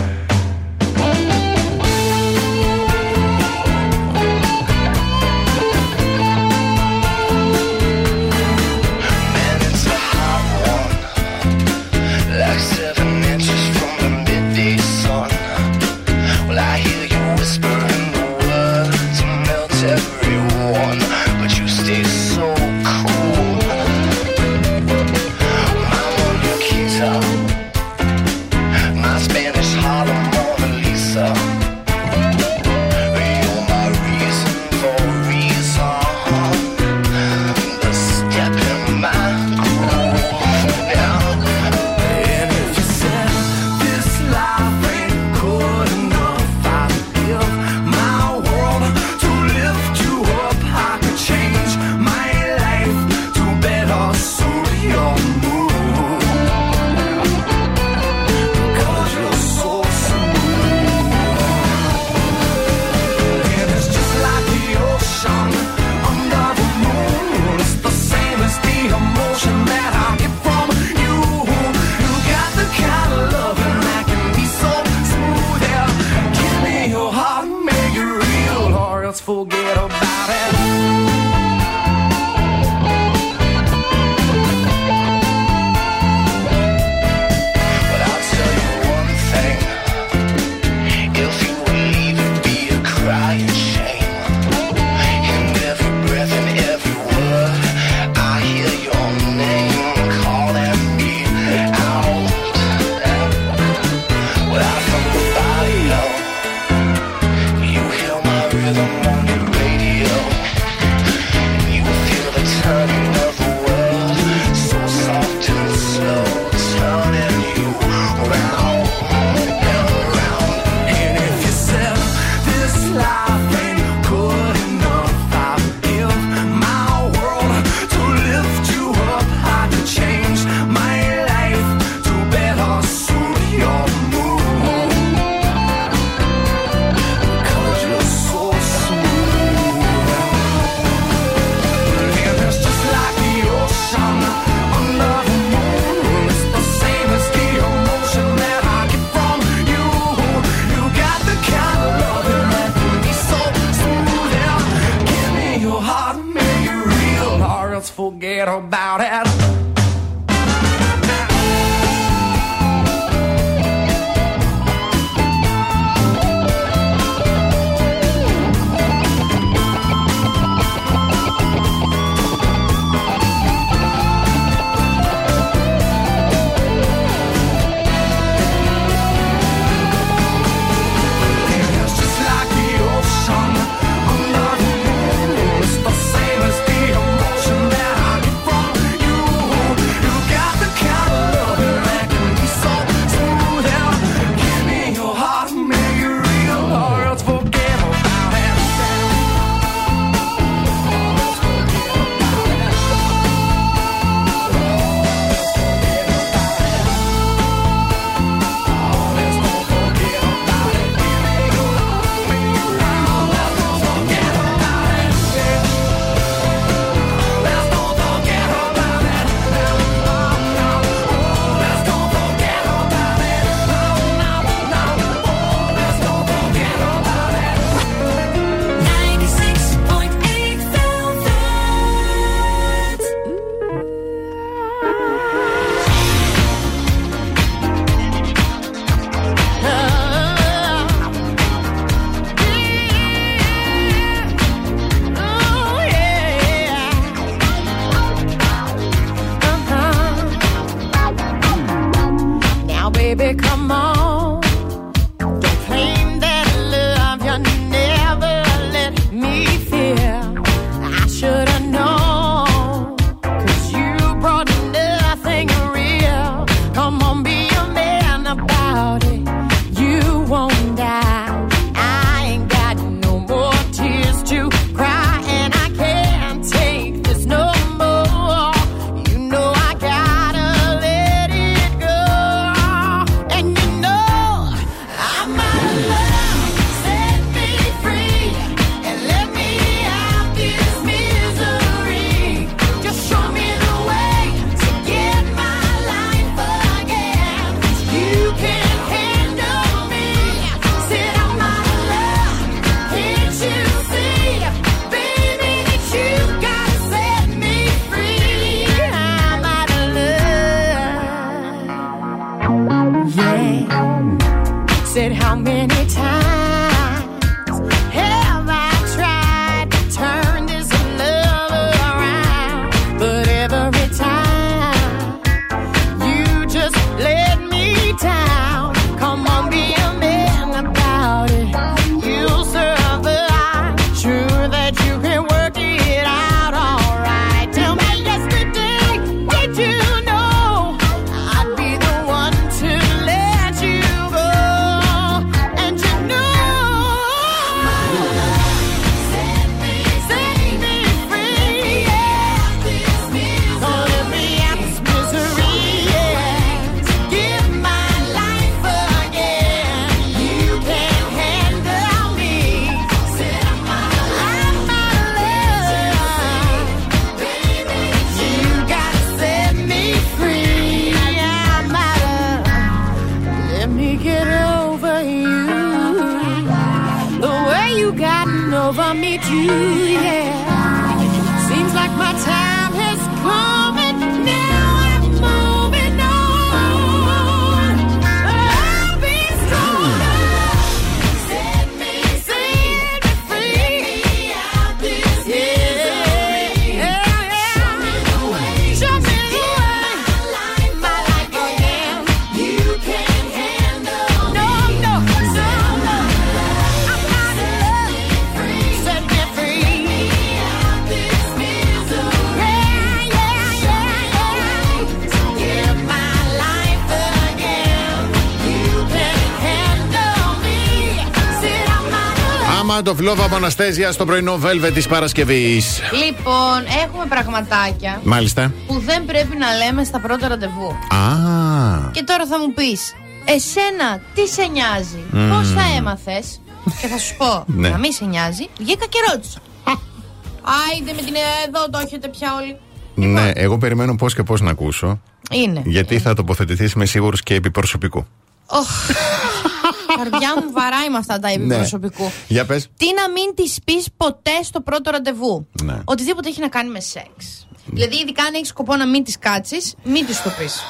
το φιλόβα από Αναστέζια στο πρωινό Velvet της Παρασκευής. Λοιπόν, έχουμε πραγματάκια. Μάλιστα. Που δεν πρέπει να λέμε στα πρώτα ραντεβού. Α. Και τώρα θα μου πεις, εσένα τι σε νοιάζει, mm. πώς θα έμαθες; και θα σου πω, ναι. να μην σε νοιάζει, βγήκα και ρώτησα. Άιντε με την εδώ το έχετε πια όλοι. Ναι, λοιπόν. Ναι, εγώ περιμένω πώς και πώς να ακούσω. Είναι. Γιατί είναι. θα τοποθετηθείς με σίγουρους και επί προσωπικού. Oh. Καρδιά μου βαράει με αυτά τα υπερπροσωπικού. Ναι. Για πες. Τι να μην τη πεις ποτέ στο πρώτο ραντεβού. Ναι. Οτιδήποτε έχει να κάνει με σεξ. Ναι. Δηλαδή, ειδικά αν έχεις σκοπό να μην τη κάτσεις, μην τη το πεις.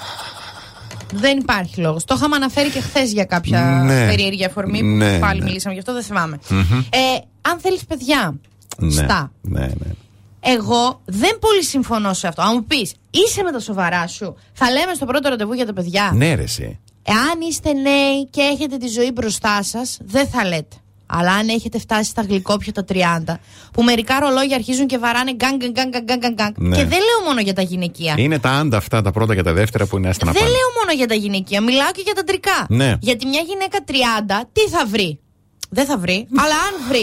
Δεν υπάρχει λόγος. Το είχαμε αναφέρει και χθες για κάποια ναι. περίεργη αφορμή που ναι, πάλι ναι. μιλήσαμε γι' αυτό, δεν θυμάμαι. Mm-hmm. Ε, αν θέλεις παιδιά, ναι, στα. Ναι, Εγώ δεν πολύ συμφωνώ σε αυτό. Αν μου πεις, είσαι με τα σοβαρά σου, θα λέμε στο πρώτο ραντεβού για τα παιδιά. Ναι, ρε. Εάν είστε νέοι και έχετε τη ζωή μπροστά σας, δεν θα λέτε. Αλλά αν έχετε φτάσει στα γλυκόπικρα τα 30, που μερικά ρολόγια αρχίζουν και βαράνε γκάγκ, γκάγκ, γκάγκ, γκάγκ, γκάγκ. Ναι. Και δεν λέω μόνο για τα γυναικεία. Είναι τα άντα αυτά, τα πρώτα και τα δεύτερα που είναι άστα να Δεν πάνε. λέω μόνο για τα γυναικεία, μιλάω και για τα αντρικά. Ναι. Γιατί μια γυναίκα 30, τι θα βρει; Δεν θα βρει, αλλά αν βρει.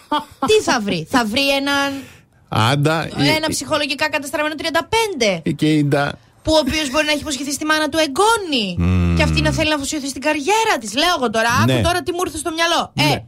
τι θα βρει; Θα βρει έναν, Άντα ή- ένα ψυχολογικά καταστραμμένο 35. ή και η ντα. Που ο οποίος μπορεί να έχει υποσχεθεί στη μάνα του εγγόνη. Μμμ. Και αυτή να θέλει να αφοσιωθεί στην καριέρα της. Λέω εγώ τώρα, Ναι. άκου τώρα τι μου ήρθε στο μυαλό. Ε, Ναι.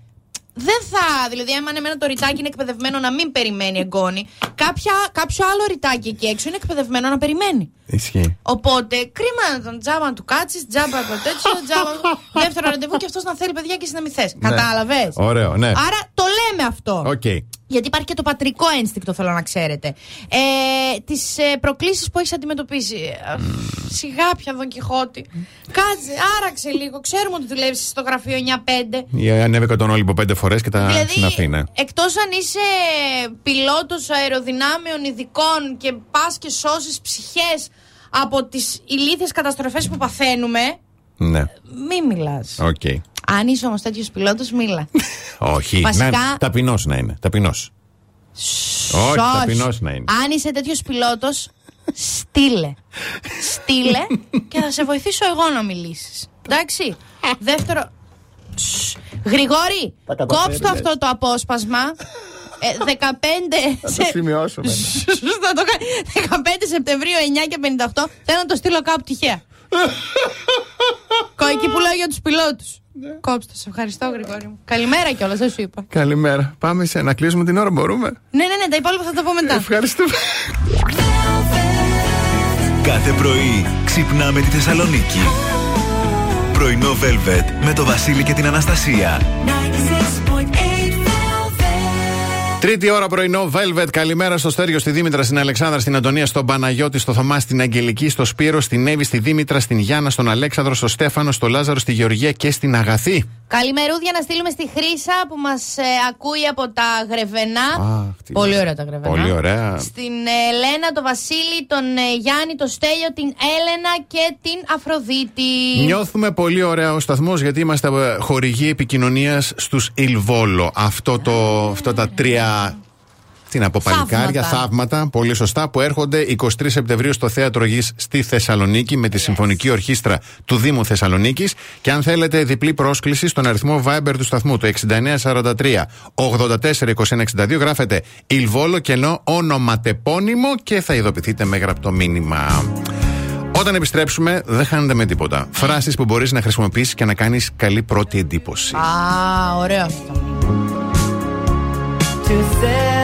δεν θα. Δηλαδή, άμα εμένα το ρητάκι είναι εκπαιδευμένο να μην περιμένει εγγόνη, κάποια, κάποιο άλλο ρητάκι εκεί έξω είναι εκπαιδευμένο να περιμένει. Ισχύει. Οπότε, κρίμα να τον τζάμπα να του κάτσεις, τζάμπα το τέτοιο, τζάμπα. δεύτερο ραντεβού και αυτός να θέλει παιδιά και εσύ να μην θες. Κατάλαβες; Ωραίο, ναι. Άρα το λέμε αυτό. Οκ. Γιατί υπάρχει και το πατρικό ένστικτο, θέλω να ξέρετε. Ε, Τις ε, προκλήσεις που έχεις αντιμετωπίσει. Ε, Σιγά πια, Δον Κιχώτη. Κάτσε, άραξε λίγο. Ξέρουμε ότι δουλεύεις στο γραφείο 9-5. Ή ανέβηκα τον Όλυμπο πέντε φορές και τα Δηλαδή, συναφή, ναι. εκτός αν είσαι πιλότος αεροδυνάμεων ειδικών και πας και σώσεις ψυχές από τις ηλίθιες καταστροφές που παθαίνουμε, Ναι. μη μιλάς. Οκ. Αν είσαι όμως τέτοιος πιλότος, μίλα. Όχι. Βασικά- Να, ταπεινός να είναι. Ταπεινός. Όχι, Σως. ταπεινός να είναι. Αν είσαι τέτοιος πιλότος, στείλε. στείλε και θα σε βοηθήσω εγώ να μιλήσεις. Εντάξει. Δεύτερο. Σσ. Γρηγόρη, Τα καταφέρνεις. κόψτε το αυτό το απόσπασμα. Ε, 15. Θα το σημειώσουμε. ναι. Θα το κάνω. 15 Σεπτεμβρίου 9 και 58. Θέλω να το στείλω κάπου τυχαία. Κο- Εκεί που λέω για τους πιλότους. Ναι. Κόψτε, σε ευχαριστώ, Γρηγόρη μου. Καλημέρα κιόλας, δεν σου είπα. Καλημέρα. Πάμε σε να κλείσουμε την ώρα, μπορούμε; Ναι, ναι, ναι, τα υπόλοιπα θα τα πω μετά. Ευχαριστούμε. Κάθε πρωί ξυπνάμε τη Θεσσαλονίκη. Πρωινό Velvet με το Βασίλη και την Αναστασία. 96.8 Τρίτη ώρα πρωινό, Velvet. Καλημέρα στο Στέριο, στη Δήμητρα, στην Αλεξάνδρα, στην Αντωνία, στον Παναγιώτη, στο Θωμά, στην Αγγελική, στο Σπύρο, στην Εύη, στη Δήμητρα, στην Γιάννα, στον Αλέξανδρο, στο Στέφανο, στο Λάζαρο, στη Γεωργία και στην Αγαθή. Καλημερούδια να στείλουμε στη Χρύσα που μας ακούει από τα Γρεβενά. Αχ, τι- Πολύ ωραία τα Γρεβενά. Πολύ ωραία. Στην ε, Ελένα, τον Βασίλη, τον ε, Γιάννη, τον Στέλιο, την Έλενα και την Αφροδίτη. Νιώθουμε πολύ ωραία ο σταθμός γιατί είμαστε ε, χορηγοί επικοινωνίας στους Ιλβόλο. Αυτό το, αυτά τα τρία. Τι να πω, παλικάρια, Θαύματα. θαύματα, πολύ σωστά, που έρχονται 23 Σεπτεμβρίου στο Θέατρο Γης στη Θεσσαλονίκη με τη Συμφωνική Ορχήστρα του Δήμου Θεσσαλονίκης. Και αν θέλετε διπλή πρόσκληση στον αριθμό Viber του σταθμού, το 6943 842162, γράφετε Ιλβόλο κενό ονοματεπώνυμο και θα ειδοποιηθείτε με γραπτό μήνυμα. Όταν επιστρέψουμε, δεν χάνετε με τίποτα. Φράσεις που μπορείς να χρησιμοποιήσεις και να κάνεις καλή πρώτη εντύπωση. Α, ωραίο αυτό. there.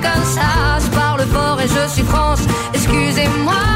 Comme ça. Je parle fort et je suis France, excusez-moi.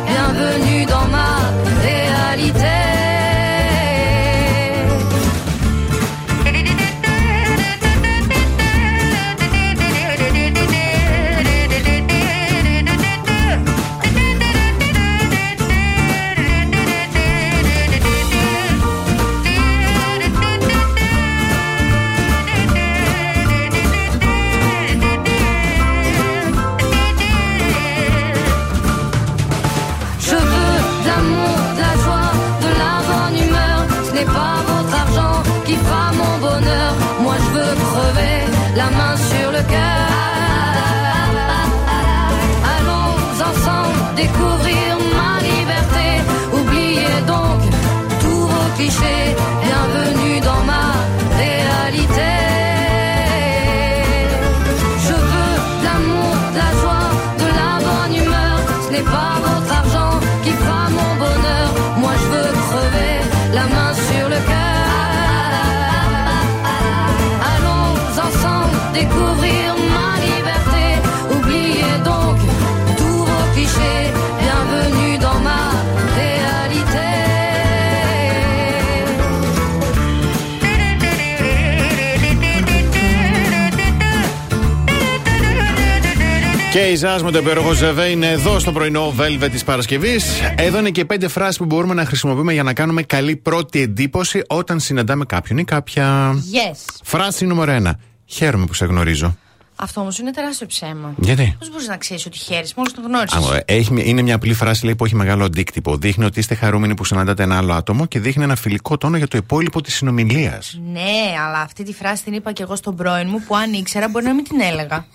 Και η Ζάζ με το υπέροχο Ζεβέ είναι εδώ στο πρωινό Velvet της Παρασκευής. Εδώ είναι και πέντε φράσεις που μπορούμε να χρησιμοποιούμε για να κάνουμε καλή πρώτη εντύπωση όταν συναντάμε κάποιον ή κάποια. Yes. Φράση νούμερο ένα. Χαίρομαι που σε γνωρίζω. Αυτό όμως είναι τεράστιο ψέμα. Γιατί; Πώς μπορείς να ξέρεις ότι χαίρεσαι, μόλις τον γνώρισες; Α, ε, Έχει, μια- είναι μια απλή φράση λέει, που έχει μεγάλο αντίκτυπο. Δείχνει ότι είστε χαρούμενοι που συναντάτε ένα άλλο άτομο και δείχνει ένα φιλικό τόνο για το υπόλοιπο της συνομιλίας. Ναι, αλλά αυτή τη φράση την είπα και εγώ στον πρώην μου που αν ήξερα μπορεί να μην την έλεγα.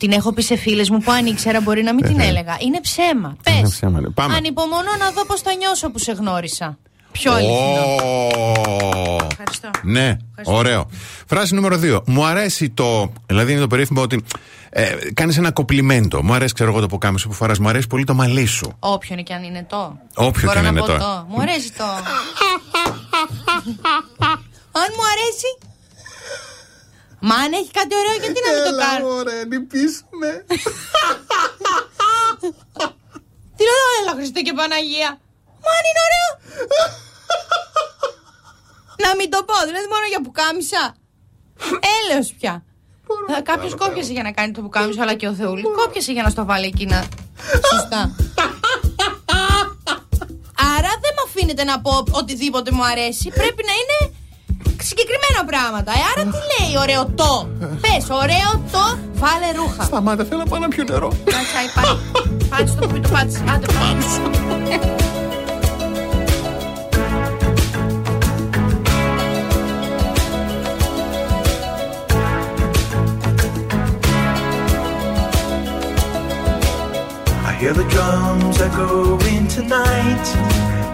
Την έχω πει σε φίλες μου που αν ήξερα μπορεί να μην την έλεγα. Είναι ψέμα. Πε. Είναι ψέμα, ναι. Πάμε. Ανυπομονώ να δω πώς θα νιώσω που σε γνώρισα. Πιο αληθινό. Ω. Ευχαριστώ. Ναι, ωραίο. Φράση νούμερο 2. Μου αρέσει το. Δηλαδή είναι το περίφημο ότι ε, κάνεις ένα κοπλιμέντο. Μου αρέσει, ξέρω εγώ, το ποκάμισο που φορά. Μου αρέσει πολύ το μαλλί σου. Όποιον και αν είναι το. Όποιο Μπορώ και αν να είναι πω το. το. Μου αρέσει το. αν μου αρέσει. Μα αν έχει κάτι ωραίο, γιατί να μην το κάνω. Ωραία, λυπήσουμε. Τι λέω, έλα Χριστό και Παναγία. Μα αν είναι ωραίο. να μην το πω, δηλαδή μόνο για πουκάμισα. Έλεος πια. Κάποιος κόπιασε για να κάνει το πουκάμισο, αλλά και ο Θεούλης κόπιασε για να στο βάλει εκείνα. Σωστά. Άρα δεν με αφήνετε να πω οτιδήποτε μου αρέσει. Πρέπει να είναι συγκεκριμένα πράγματα. Ε, άρα τι λέει ωραίο το; Πες, ωραίο το, βάλε ρούχα. Σταμάτα, θέλω να πάω να πιω νερό. Κάτσε, άι, πάει. Πάτσε το που το πάτησε. Άντε, πάτησε. I hear the drums echoing tonight, and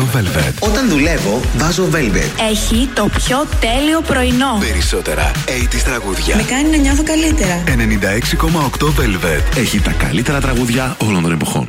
Had. 96,8 Velvet. Όταν δουλεύω, βάζω Velvet. Έχει το πιο τέλειο πρωινό. Περισσότερα 80's τραγούδια. Με κάνει να νιώθω καλύτερα. 96,8 Velvet. Έχει τα καλύτερα τραγούδια όλων των εποχών.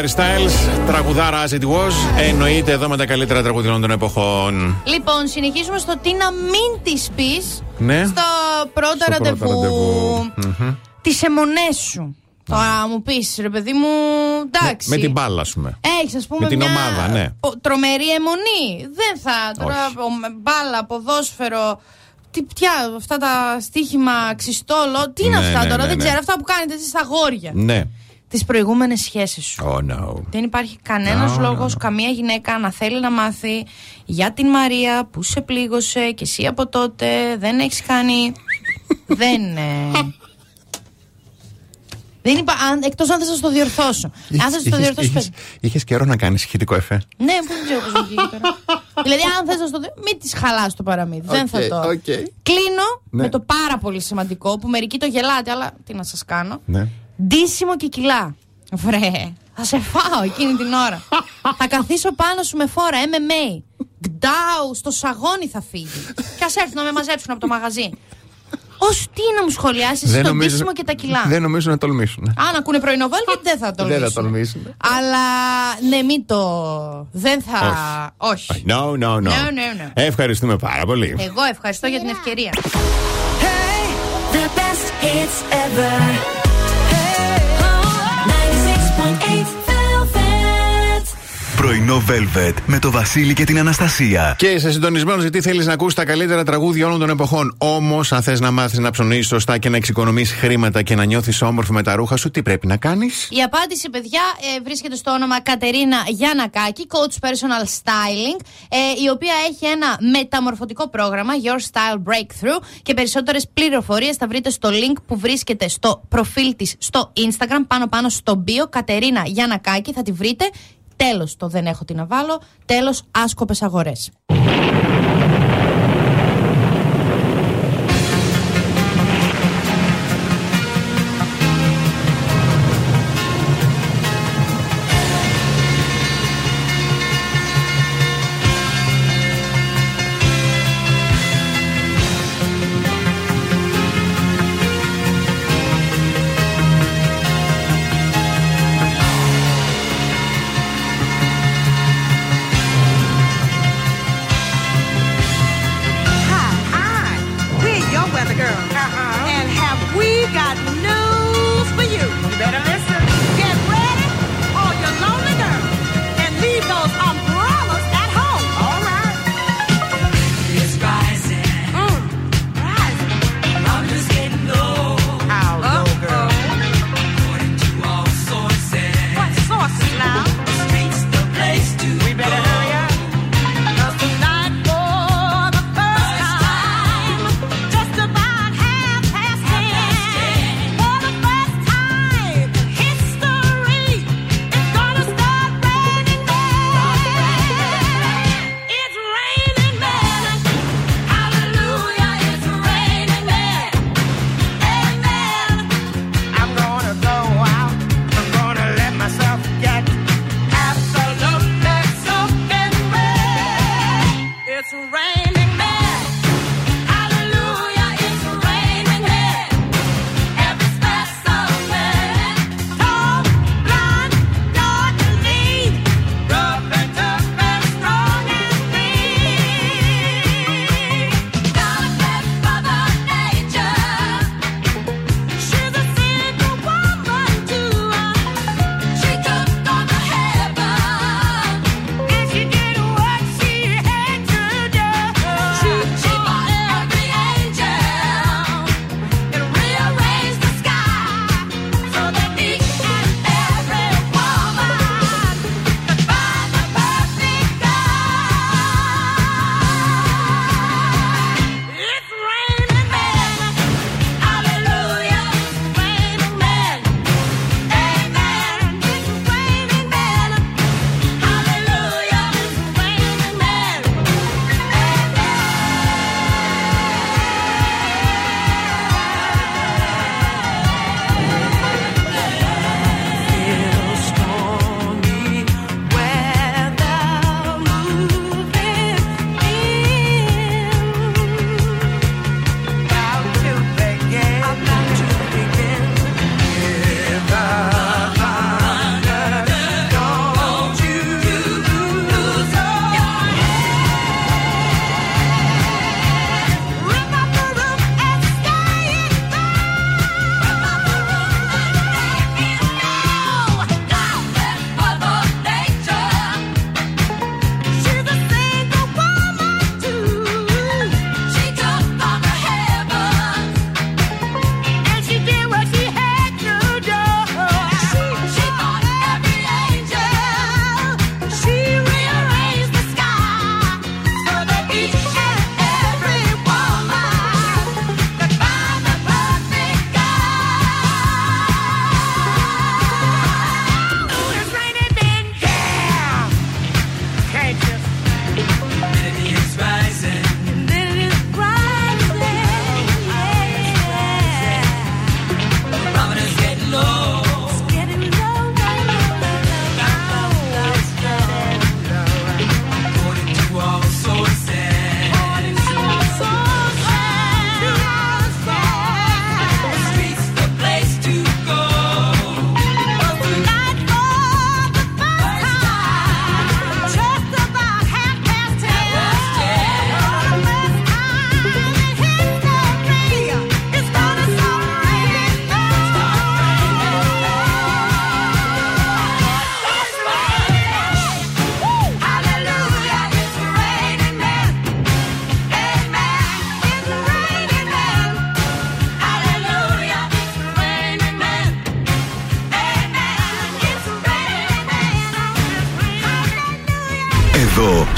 Harry Styles, τραγουδάρα as it was. Εννοείται εδώ με τα καλύτερα τραγουδινών των εποχών. Λοιπόν, συνεχίζουμε στο τι να μην της πεις Ναι. στο πρώτο Στο πρώτο ραντεβού. ραντεβού. Μμμ. Τις αιμονές σου. Τώρα μου πεις, ρε παιδί μου, εντάξει. Με την μπάλα, ας πούμε. Έχεις, ας πούμε, Με την μια ομάδα, ναι. πο- τρομερή αιμονή. Δεν θα. Τώρα, ο- με μπάλα, ποδόσφαιρο. Τι πια, αυτά τα στοίχημα ξυστόλο. Τι είναι Ναι, αυτά ναι, τώρα, ναι, δεν ναι. ξέρω. Αυτά που κάνετε εσείς στα γόρια. Ναι. Τις προηγούμενες σχέσεις σου. Oh no. Δεν υπάρχει κανένας No, no, λόγος, καμία γυναίκα να θέλει να μάθει για την Μαρία που σε πλήγωσε και εσύ από τότε δεν έχεις κάνει. δεν. ε, δεν είπα, αν, εκτός αν θες να στο διορθώσω. αν θες να το διορθώσω, πες. Είχες καιρό να κάνεις ηχητικό εφέ; Ναι, που δεν ξέρω πώς βγήκε τώρα. δηλαδή, αν θες να στο διορθώσω, μην τη χαλάς το παραμύθι. δεν θα Οκ, το. οκ. Κλείνω Ναι. με το πάρα πολύ σημαντικό που μερικοί το γελάτε, αλλά τι να σας κάνω. Ναι. Ντύσιμο και κιλά. Βρε, θα σε φάω εκείνη την ώρα. θα καθίσω πάνω σου με φόρα, MMA. Γκντάου, στο σαγόνι θα φύγει. Και ας έρθουν να με μαζέψουν από το μαγαζί. Ω τι να μου σχολιάσεις το ντύσιμο και τα κιλά; δεν νομίζω να τολμήσουν. Αν ακούνε πρωινό Velvet δεν θα τολμήσουν. Δεν θα τολμήσουν. Αλλά ναι, μην το. Δεν θα. Όχι. No, no, no. No, no, no. Ευχαριστούμε πάρα πολύ. Εγώ ευχαριστώ για την ευκαιρία. The best hits ever. Πρωινό Velvet με το Βασίλη και την Αναστασία. Και είσαι συντονισμένος γιατί θέλεις να ακούσεις τα καλύτερα τραγούδια όλων των εποχών. Όμως, αν θες να μάθεις να ψωνίσεις σωστά και να εξοικονομήσει χρήματα και να νιώθεις όμορφη με τα ρούχα σου, τι πρέπει να κάνεις; Η απάντηση, παιδιά, ε, βρίσκεται στο όνομα Κατερίνα Γιανακάκη, coach personal styling, ε, η οποία έχει ένα μεταμορφωτικό πρόγραμμα, Your Style Breakthrough, και περισσότερες πληροφορίες θα βρείτε στο link που βρίσκεται στο προφίλ της στο Instagram, πάνω πάνω στο bio, Κατερίνα Γιανακάκη, θα τη βρείτε. Τέλος το δεν έχω τι να βάλω. Τέλος άσκοπες αγορές.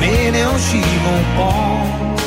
men else she.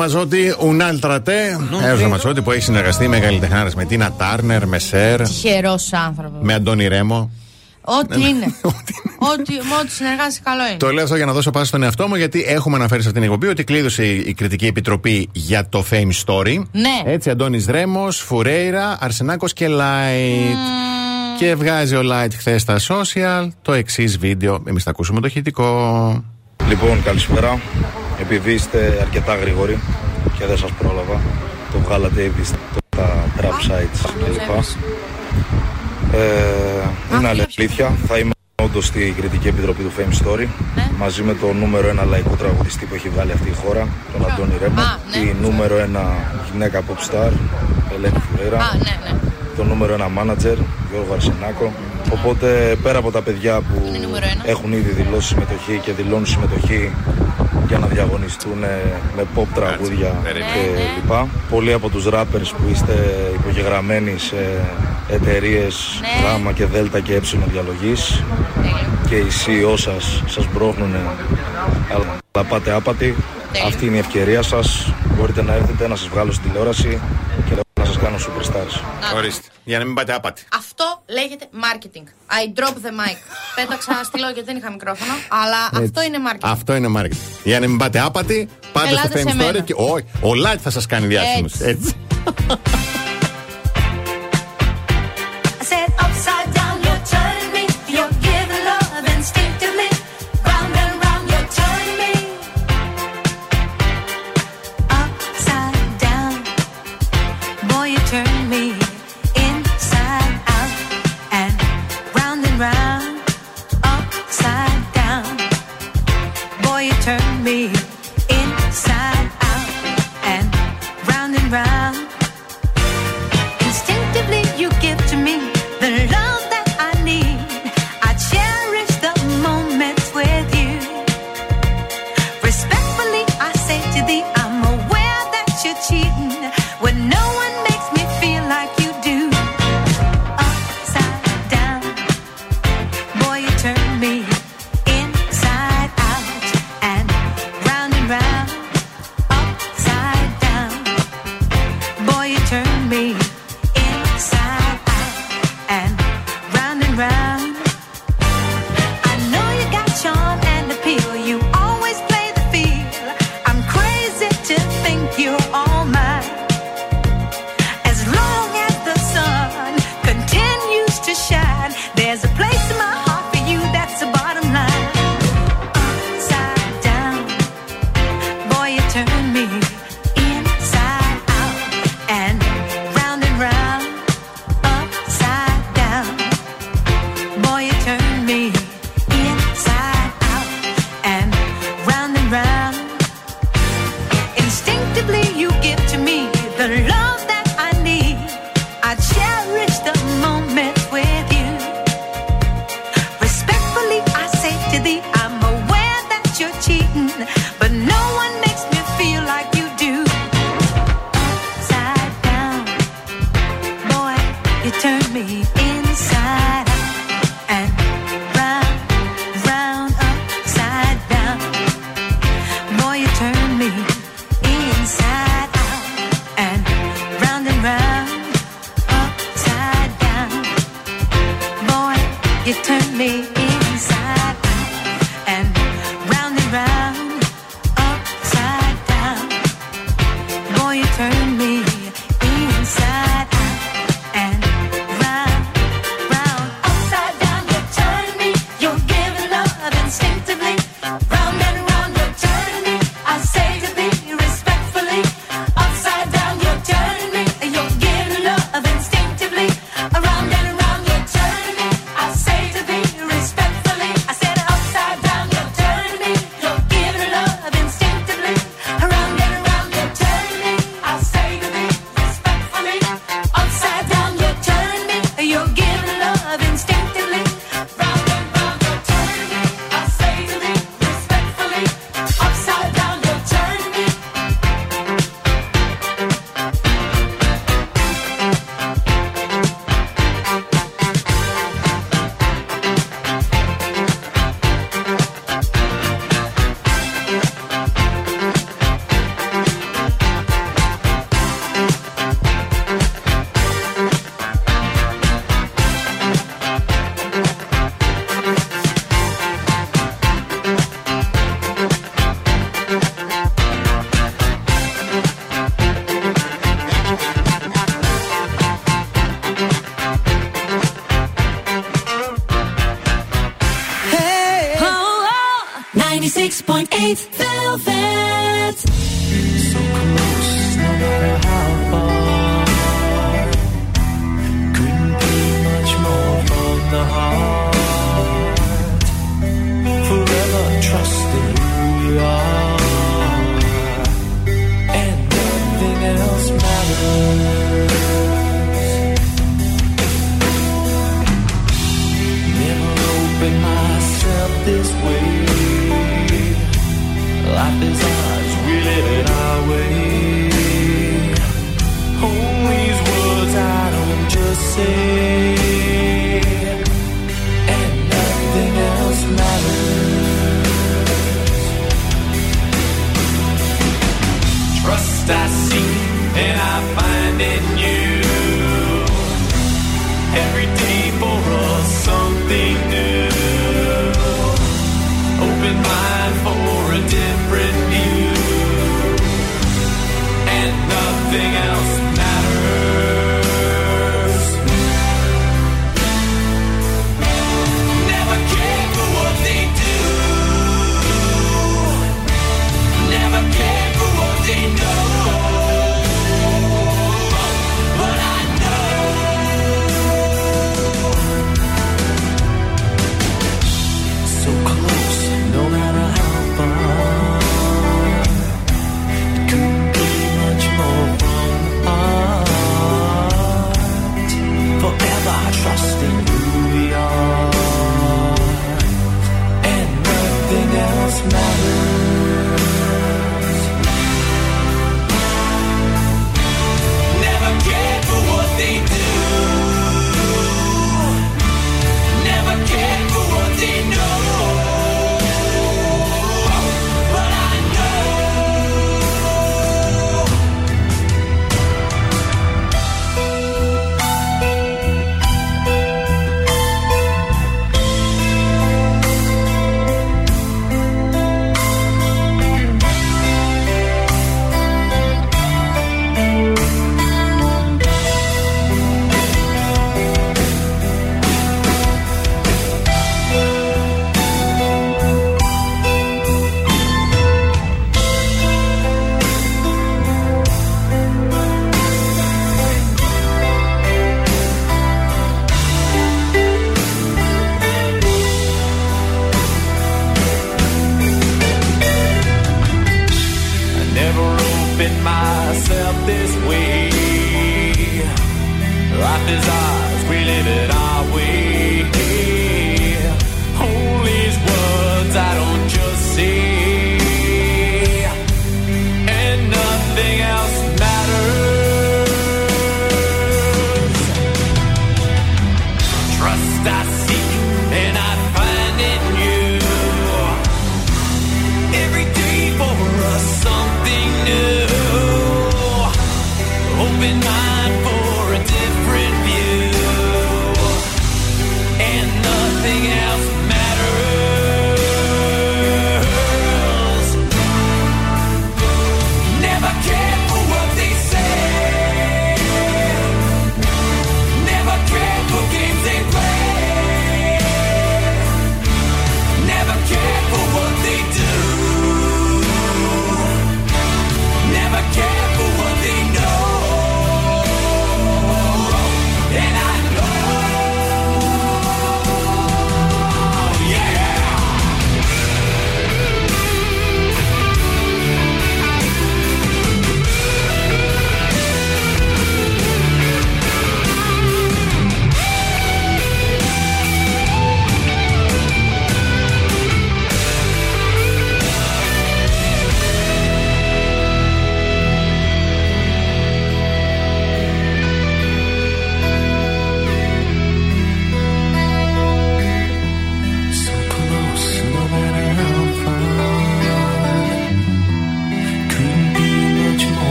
Ραμαζότι, Un'altra te. Έρος ε, Ραμαζότι που έχει συνεργαστεί με καλλιτεχνάρες με Τίνα Τάρνερ, με Σερ. Τυχερός άνθρωπος. Με Αντώνη Ρέμο. Ό,τι ναι, ναι. είναι. Ό,τι συνεργάσει, καλό είναι. Το λέω αυτό για να δώσω πάσα στον εαυτό μου, γιατί έχουμε αναφέρει σε αυτήν την εκπομπή ότι κλείδωσε η κριτική επιτροπή για το Fame Story. Ναι. Έτσι, Αντώνης Ρέμος, Φουρέιρα, Αρσενάκος και Light. Και βγάζει ο Light χθες στα social το εξής βίντεο. Εμείς θα ακούσουμε το ηχητικό. Λοιπόν, καλησπέρα. Επειδή είστε αρκετά γρήγοροι και δεν σας πρόλαβα, το βγάλατε ήδη στα trap sites κλπ. Ε, είναι αλήθεια, θα είμαι όντως στη κριτική επιτροπή του Fame Story μαζί με το νούμερο ένα λαϊκό τραγουδιστή που έχει βγάλει αυτή η χώρα, τον Αντώνη Ρέμπα, τη νούμερο ένα γυναίκα pop star, Ελένη Φουρέρα, το νούμερο ένα manager, Γιώργο Αρσενάκο. Οπότε πέρα από τα παιδιά που έχουν ήδη δηλώσει συμμετοχή και δηλώνουν συμμετοχή για να διαγωνιστούν με pop τραγούδια κλπ. Πολλοί από τους rappers που είστε υπογεγραμμένοι σε εταιρείες Γ και Δ και Ε διαλογής και οι CEO σας σας μπρόχνουν αλλά πάτε άπατοι. Αυτή είναι η ευκαιρία σας. Μπορείτε να έρθετε να σας βγάλω στην τηλεόραση και να σας κάνω superstars. Ορίστε. Για να μην πάτε άπατη. Αυτό λέγεται marketing. I drop the mic. Πέταξα στυλό γιατί δεν είχα μικρόφωνο, αλλά Έτσι. αυτό είναι marketing. Αυτό είναι marketing. Για να μην πάτε άπατη, πάτε Ελάτε στο σε Fame μένα. Story και όχι, ο Light θα σας κάνει διάσημος. Έτσι.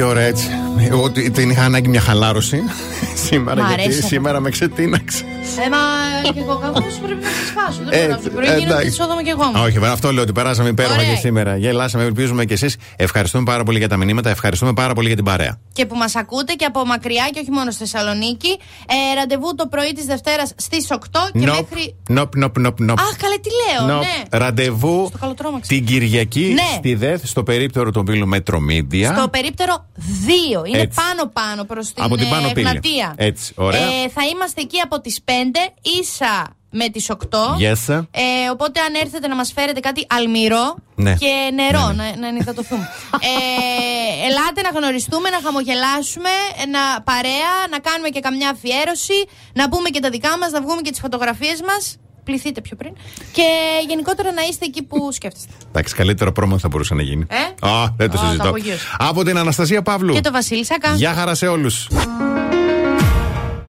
Πολύ ωραία έτσι. Ότι την είχα ανάγκη μια χαλάρωση σήμερα, γιατί σήμερα με ξετείναξε. Ε, μα και εγώ κάπως πρέπει να ξεσπάσω. Δεν ξέρω, να ε, πρωί γίνεται σόδομα και εγώ. Όχι, αυτό λέω ότι περάσαμε υπέροχα και σήμερα. Γελάσαμε, ελπίζουμε και εσείς. Ευχαριστούμε πάρα πολύ για τα μηνύματα, ευχαριστούμε πάρα πολύ για την παρέα. Και που μας ακούτε και από μακριά και όχι μόνο στη Θεσσαλονίκη. Ε, ραντεβού το πρωί της Δευτέρας στις 8 και nope, μέχρι. Νοπ, νοπ, νοπ, νοπ. Αχ, καλέ, τι λέω. Nope. Ναι. Ραντεβού την Κυριακή ναι. στη ΔΕΘ στο περίπτερο του ομίλου Μέτρο Media. Στο περίπτερο δύο Είναι πάνω-πάνω προς την, από. Ε, Έτσι, ωραία. Ε, θα είμαστε εκεί από τις 5 ίσα με τις 8. Yes. Ε, οπότε αν έρθετε να μας φέρετε κάτι αλμυρό ναι. και νερό, ναι, ναι. να, να ελάτε να γνωριστούμε, να χαμογελάσουμε, να παρέα, να κάνουμε και καμιά αφιέρωση, να πούμε και τα δικά μας, να βγούμε και τις φωτογραφίες μας. Πληθείτε πιο πριν. Και γενικότερα να είστε εκεί που σκέφτεστε. Εντάξει, καλύτερο πρόμο θα μπορούσε να γίνει. Ε; Α, δεν το Α, το συζητώ. απογείωσα. Από την Αναστασία Παύλου. Και το Βασίλη Σακά. Γεια χαρά σε όλους.